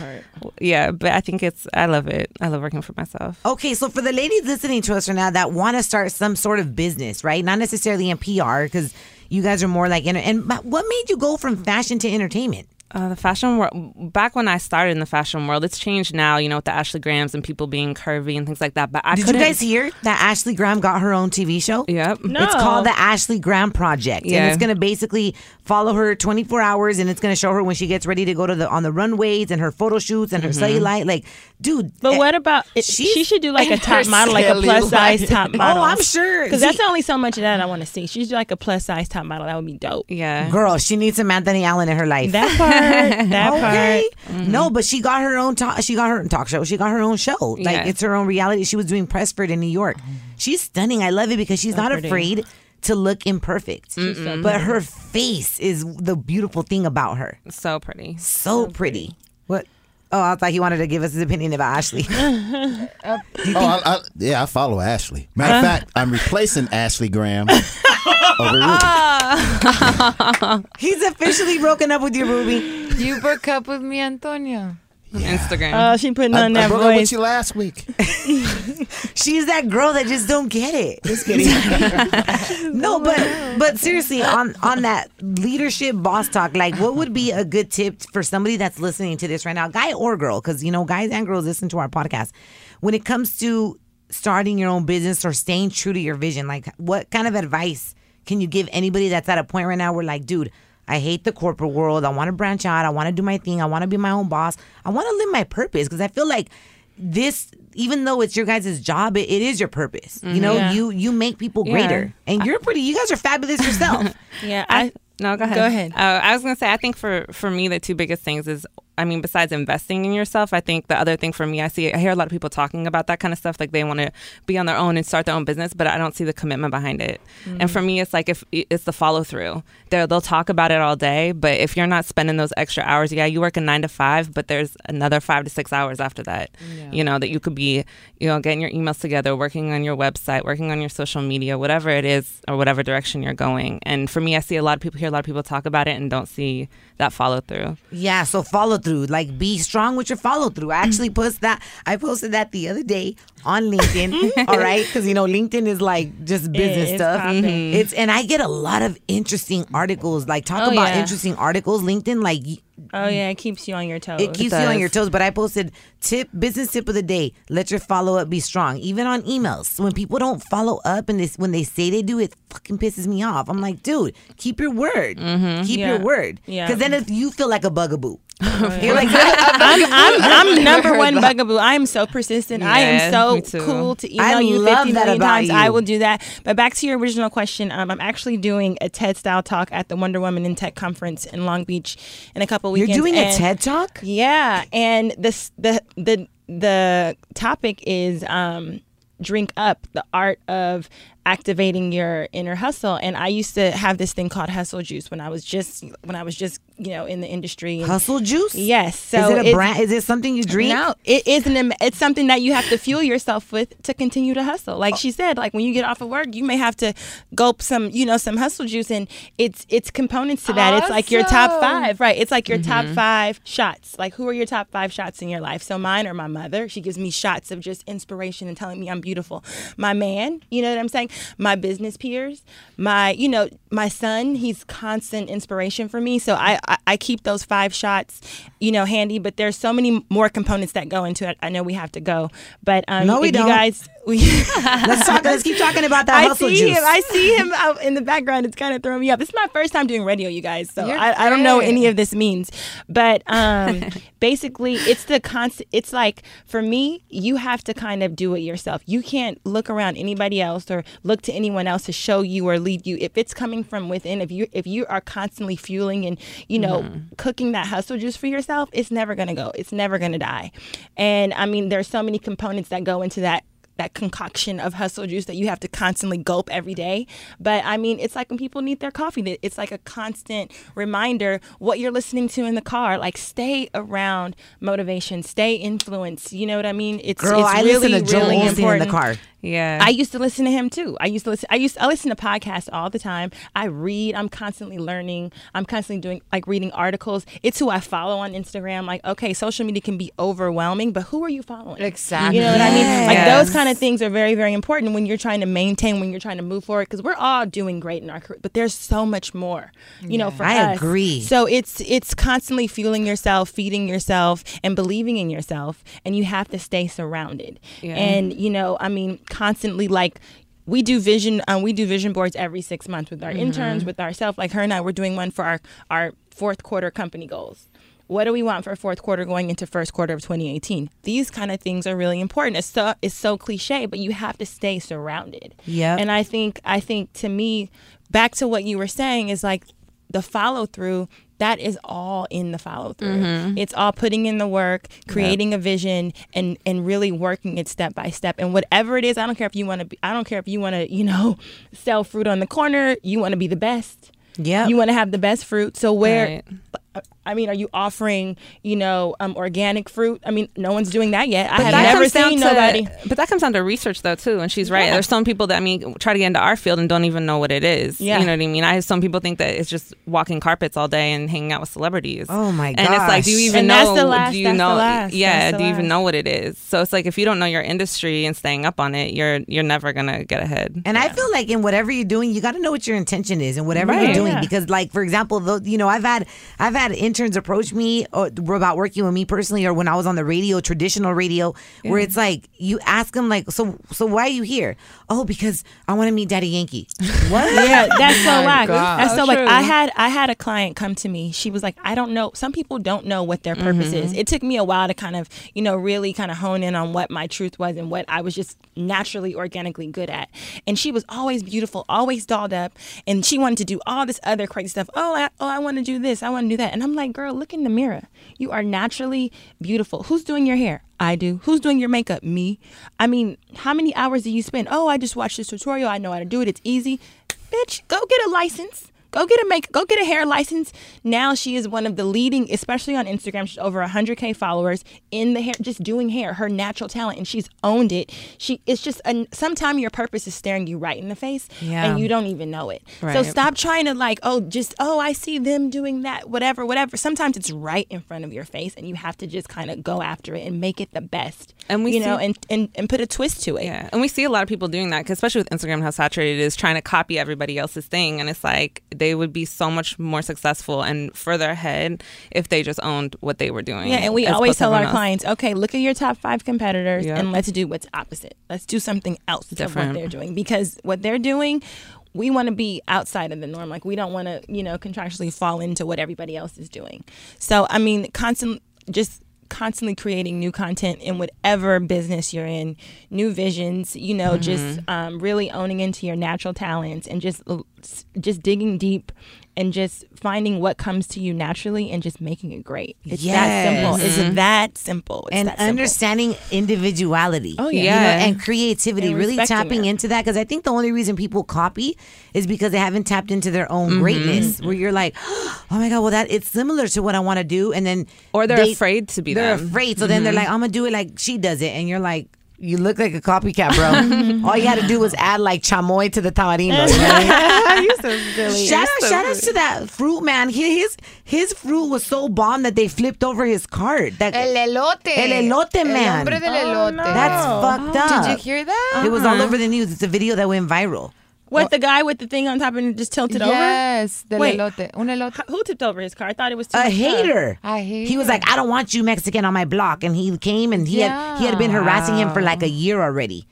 yeah, but I think it's. I love it. I love working for myself. Okay, so for the ladies listening to us right now that want to start some sort of business, right? Not necessarily in PR because you guys are more like, enter- and what made you go from fashion to entertainment? Uh, the fashion world. Back when I started in the fashion world, it's changed now. You know, with the Ashley Grahams and people being curvy and things like that. But I Did you couldn't. guys hear that Ashley Graham got her own TV show? Yep. No. It's called the Ashley Graham Project, Yeah. and it's gonna basically follow her 24 hours, and it's gonna show her when she gets ready to go to the on the runways and her photo shoots and her Mm-hmm. cellulite. Like, dude. But what about she should do like a top model, like a silly plus size life. top model. Oh. I'm sure. because that's only so much of that I want to see. She should do like a plus size top model. That would be dope. Yeah, Girl, she needs some Anthony Allen in her life. That part, that okay. part. Mm-hmm. No, but she got her own talk. She got her own talk show. She got her own show. Like Yeah. it's her own reality. She was doing Pressford in New York. She's stunning. I love it because she's So not pretty. afraid to look imperfect. She's so But her face is the beautiful thing about her. so pretty. So, pretty. What? Oh, I thought he wanted to give us his opinion about Ashley. Oh, I, I, yeah, I follow Ashley. Matter of uh. fact, I'm replacing Ashley Graham over Ruby. Ah. He's officially broken up with you, Ruby. You broke up with me, Antonio. On Instagram. Oh, she putting I, on I that broke up with you last week. She's that girl that just don't get it. Just kidding. no, oh, but but seriously, on on that leadership boss talk, like what would be a good tip for somebody that's listening to this right now, guy or girl? Because you know, guys and girls listen to our podcast. When it comes to starting your own business or staying true to your vision, like what kind of advice can you give anybody that's at a point right now where like, dude, I hate the corporate world. I want to branch out. I want to do my thing. I want to be my own boss. I want to live my purpose because I feel like this, even though it's your guys' job, it, it is your purpose. You know, Yeah. you you make people Yeah. greater, and you're pretty. You guys are fabulous yourself. Yeah, I, No, go ahead. Go ahead. Uh, I was gonna say, I think for for me, the two biggest things is, I mean, besides investing in yourself, I think the other thing for me, I see, I hear a lot of people talking about that kind of stuff, like they want to be on their own and start their own business, but I don't see the commitment behind it. And for mm. me, it's like if it's the follow through. They'll they'll talk about it all day, but if you're not spending those extra hours, yeah, you work a nine to five, but there's another five to six hours after that. You know that you could be, you know, getting your emails together, working on your website, working on your social media, whatever it is, or whatever direction you're going. And for me, I see a lot of people hear a lot of people talk about it and don't see that follow through. Yeah, so follow through. Like be strong with your follow through. I actually post that. I posted that the other day on LinkedIn. all right, because you know LinkedIn is like just business it's stuff. popping. Mm-hmm. It's and I get a lot of interesting articles. Like talk Oh, about yeah. interesting articles. LinkedIn, like oh yeah, it keeps you on your toes. it keeps you on your toes. But I posted tip business tip of the day. Let your follow up be strong. Even on emails, when people don't follow up and this when they say they do, it fucking pisses me off. I'm like, dude, keep your word. Mm-hmm. Keep Yeah. your word. Yeah. Because then if you feel like a bugaboo, you're like, I'm, I'm, I'm number one bugaboo. I am so persistent. I am so cool to email I you love 50 that million about times. I will do that. But back to your original question, um, I'm actually doing a TED style talk at the Wonder Woman in Tech conference in Long Beach in a couple weeks you're weekends. doing a TED talk. Yeah, and this the the the topic is um drink up the art of activating your inner hustle and i used to have this thing called hustle juice when i was just when i was just you know in the industry and- Hustle juice? yes so is it a it's- brand? Is it something you drink? no, it isn't. It's something that you have to fuel yourself with to continue to hustle. Oh. Like she said, like when you get off of work, you may have to gulp some, you know, some hustle juice, and it's it's components to that. It's like your top five, right? It's like your top Mm-hmm. five shots. Like who are your top five shots in your life? So mine are my mother. She gives me shots of just inspiration and telling me I'm beautiful. My man, you know what I'm saying? My business peers, my, you know, my son. He's constant inspiration for me. So I I, I keep those five shots, you know, handy. But there's so many more components that go into it. I know we have to go, but um, No, we if don't. you guys, we, Let's talk. Let's keep talking about that I hustle see juice. him. I see him out in the background. It's kind of throwing me up. This is my first time doing radio, you guys. So I, I don't know what any of this means, but um, basically, it's the constant. It's like for me, you have to kind of do it yourself. You can't look around anybody else or look to anyone else to show you or lead you. If it's coming from within, if you if you are constantly fueling and you know cooking that hustle juice for yourself, it's never gonna go. It's never gonna die. And I mean, there's so many components that go into that that concoction of hustle juice that you have to constantly gulp every day. But I mean, it's like when people need their coffee, it's like a constant reminder what you're listening to in the car. Like, stay around motivation, stay influenced. You know what I mean? It's Girl, it's I really, listen to Joel really important. in the car. Yeah. I used to listen to him too. I used to listen. I used. I listen to podcasts all the time. I read. I'm constantly learning. I'm constantly doing like reading articles. It's who I follow on Instagram. Like, okay, social media can be overwhelming, but who are you following? Exactly. You know what I mean? Like Yes. those kind of things are very, very important when you're trying to maintain, when you're trying to move forward. Because we're all doing great in our career, but there's so much more. You know, for I us. agree. So it's it's constantly fueling yourself, feeding yourself, and believing in yourself, and you have to stay surrounded. Yeah. And you know, I mean, constantly like we do vision um, we do vision boards every six months with our interns with ourselves like her and i we're doing one for our our fourth quarter company goals What do we want for fourth quarter going into first quarter of 2018? These kind of things are really important. It's so it's so cliche, but you have to stay surrounded. yeah And I think I think to me, back to what you were saying is like the follow through. That is all in the follow through. Mhm. It's all putting in the work, creating a vision, and and really working it step by step. And whatever it is, I don't care if you want to. be I don't care if you want to, you know, sell fruit on the corner. You want to be the best. Yeah. You want to have the best fruit. So where Right. I mean, are you offering, you know, um, organic fruit? I mean, no one's doing that yet. I But have that never comes down seen to- nobody. But that comes down to research, though, too. And she's right. Yeah. There's some people that I mean try to get into our field and don't even know what it is. Yeah. You know what I mean? I some people think that it's just walking carpets all day and hanging out with celebrities. Oh my god! And it's like, do you even And know? that's the last- do you that's the know? last, Yeah. do you even know what it is? So it's like if you don't know your industry and staying up on it, you're you're never gonna get ahead. And I feel like in whatever you're doing, you got to know what your intention is and whatever Right. you're doing. Yeah. Because, like for example, though, you know, I've had I've had interns approach me or, about working with me personally, or when I was on the radio, traditional radio, where it's like you ask them like, so so why are you here? Oh, because I want to meet Daddy Yankee. what? yeah, that's so my whack. That's so So like. I had I had a client come to me. She was like, I don't know. Some people don't know what their purpose is. Mm-hmm. It took me a while to kind of, you know, really kind of hone in on what my truth was and what I was just naturally organically good at. And she was always beautiful, always dolled up, and she wanted to do all this other crazy stuff. Oh, I, oh, I want to do this. I want to do that. And I'm like, girl, look in the mirror. You are naturally beautiful. Who's doing your hair? I do. Who's doing your makeup? Me. I mean, how many hours do you spend? Oh, I just watched this tutorial. I know how to do it. It's easy. Bitch, go get a license. Go get a make go get a hair license. Now she is one of the leading, especially on Instagram. She's over 100k followers in the hair, just doing hair, her natural talent, and she's owned it. She it's just a, sometime your purpose is staring you right in the face, Yeah. and you don't even know it. So stop trying to like, oh, just oh, I see them doing that, whatever, whatever. Sometimes it's right in front of your face, and you have to just kind of go after it and make it the best. And we you know, and, and and put a twist to it. Yeah, and we see a lot of people doing that, especially with Instagram, how saturated it is, trying to copy everybody else's thing, and it's like they would be so much more successful and further ahead if they just owned what they were doing. Yeah, and we always tell our else. clients, okay, look at your top five competitors Yep. and let's do what's opposite. Let's do something else Different. what they're doing because what they're doing, we want to be outside of the norm. Like we don't want to, you know, contractually fall into what everybody else is doing. So I mean, constant, just constantly creating new content in whatever business you're in, new visions. You know, just um, really owning into your natural talents and just just digging deep and just finding what comes to you naturally and just making it great. It's that simple. Yes. It's that simple. It's and that simple. understanding individuality. Oh, yeah. You know, and creativity. And really tapping it. into that because I think the only reason people copy is because they haven't tapped into their own Mm-hmm. greatness. Where you're like, oh my god, well that it's similar to what I want to do, and then Or they're they- afraid to be They're them. afraid, so then they're like, I'm gonna do it like she does it, and you're like. You look like a copycat, bro. All you had to do was add like chamoy to the tamarino. You know what I so silly. Shout out, shout outs to that fruit man. He, his his fruit was so bomb that they flipped over his cart. That El elote. El elote El man. hombre del Oh, no. That's fucked oh. up. Did you hear that? It was all uh-huh. over the news. It's a video that went viral. What the guy with the thing on top and just tilted over? Yes, del Wait. elote. Un elote. Who tipped over his car? I thought it was too A much stuff. hater. I hate He was like, I don't want you Mexican on my block, and he came and he had he had been harassing him for like a year already.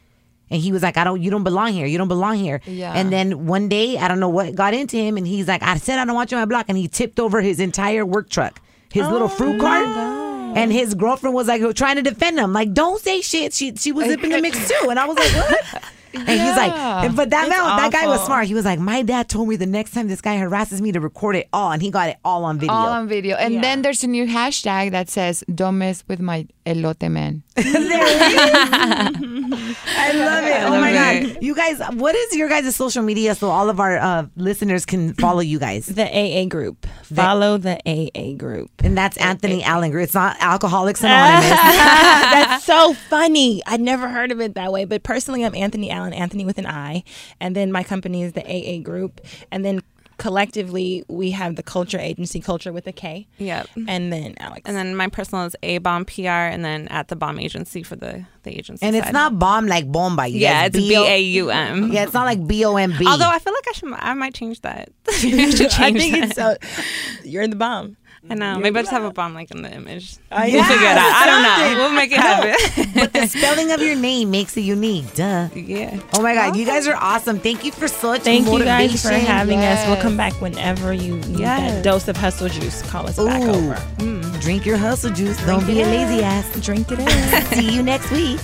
And he was like, I don't, you don't belong here. You don't belong here. Yeah. And then one day, I don't know what got into him, and he's like, I said I don't want you on my block, and he tipped over his entire work truck, his little oh fruit cart. And his girlfriend was like trying to defend him, like, don't say shit. She she was in the mix too, and I was like, what? And he's like, Yeah. but that man, that guy was smart. He was like, my dad told me the next time this guy harasses me to record it all, and he got it all on video. All on video. And Yeah. then there's a new hashtag that says, Don't mess with my elote man. I love it. oh my it. god, you guys! What is your guys' social media so all of our uh, listeners can follow you guys? The AA group. Follow the AA group. And that's Anthony Allinger. It's not Alcoholics Anonymous. That's so funny. I'd never heard of it that way. But personally, I'm Anthony Allen, Anthony with an I. And then my company is the AA group. And then collectively, we have the culture agency, culture with a K. Yep. And then Alex. And then my personal is A Baum PR, and then at the Baum Agency for the the agency. and it's not bomb like bomba. You Yeah, it's B A U M. Yeah, it's not like B O M B. Although I feel like I should, I might change that. I change I think that. it's so. You're in the bomb. I know. Maybe I just have a bomb like in the image. Uh, we'll figure it out. I don't know. We'll make it happen. but the spelling of your name makes it unique. Duh. yeah. Oh my god, you guys are awesome. Thank you for such Thank you guys for having us. We'll come back whenever you need Yes. that dose of hustle juice. Call us back Ooh. over. drink your hustle juice. Don't be a lazy ass. Drink it in. See you next week.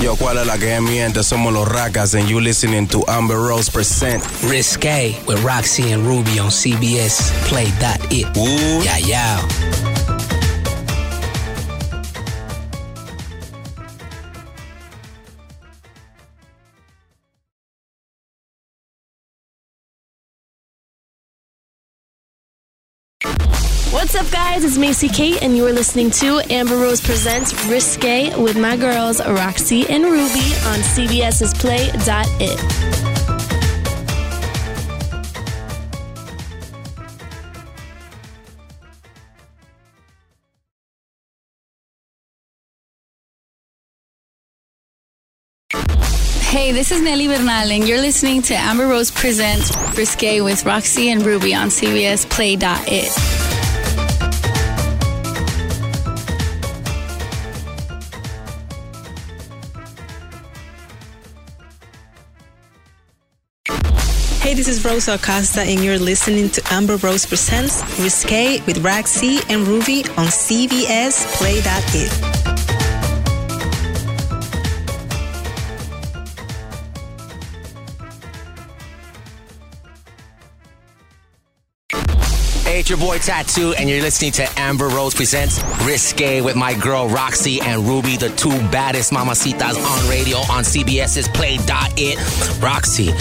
Yo, ¿cuál es la que miente? Somos los Rakas, and you listening to Amber Rose present Risque with Roxy and Ruby on CBS Play.it. Ooh. Yeah, yeah. What's up, guys? It's Macy Kate, and you are listening to Amber Rose Presents Risque with my girls, Roxy and Ruby, on CBS's Play.it. Hey, this is Nelly Bernal, and you're listening to Amber Rose Presents Risque with Roxy and Ruby on CBS Play.it. Hey, this is Rosa Acosta, and you're listening to Amber Rose Presents Risque with Roxy and Ruby on CBS Play.it. Hey, it's your boy Tattoo, and you're listening to Amber Rose Presents Risque with my girl Roxy and Ruby, the two baddest mamacitas on radio on CBS's Play.it. Roxy.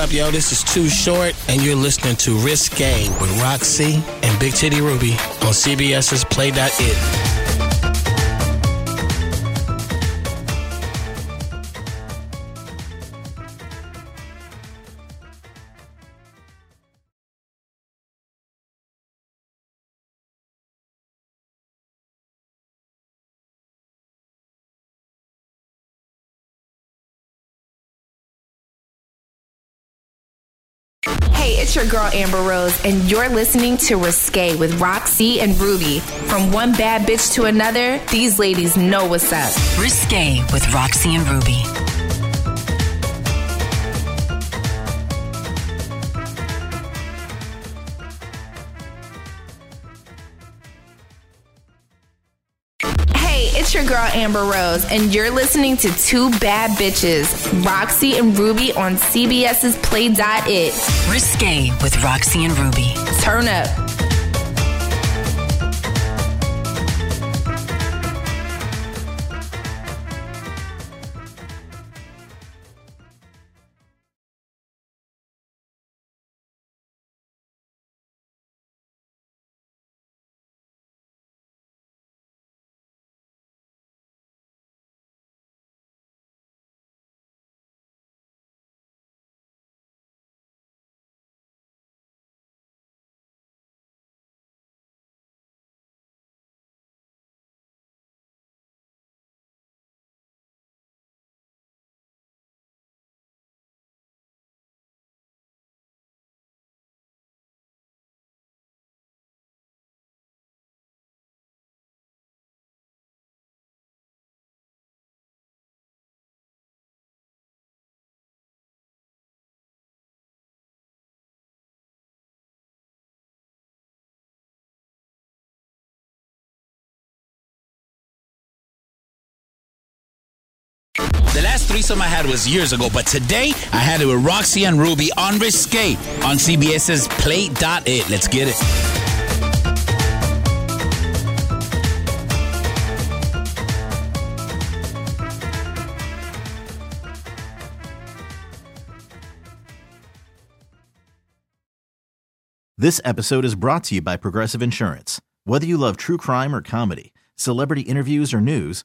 Up, yo? This is Too Short, and you're listening to Risque with Roxy and Big Titty Ruby on CBS's Play.it. it's your girl Amber Rose, and you're listening to Risque with Roxy and Ruby. From one bad bitch to another, these ladies know what's up. Risque with Roxy and Ruby. Girl Amber Rose, and you're listening to Two Bad Bitches, Roxy and Ruby on CBS's Play.it. Risque with Roxy and Ruby. Turn up. The last threesome I had was years ago, but today I had it with Roxy and Ruby on Risque on CBS's Play.it. Let's get it. This episode is brought to you by Progressive Insurance. Whether you love true crime or comedy, celebrity interviews or news,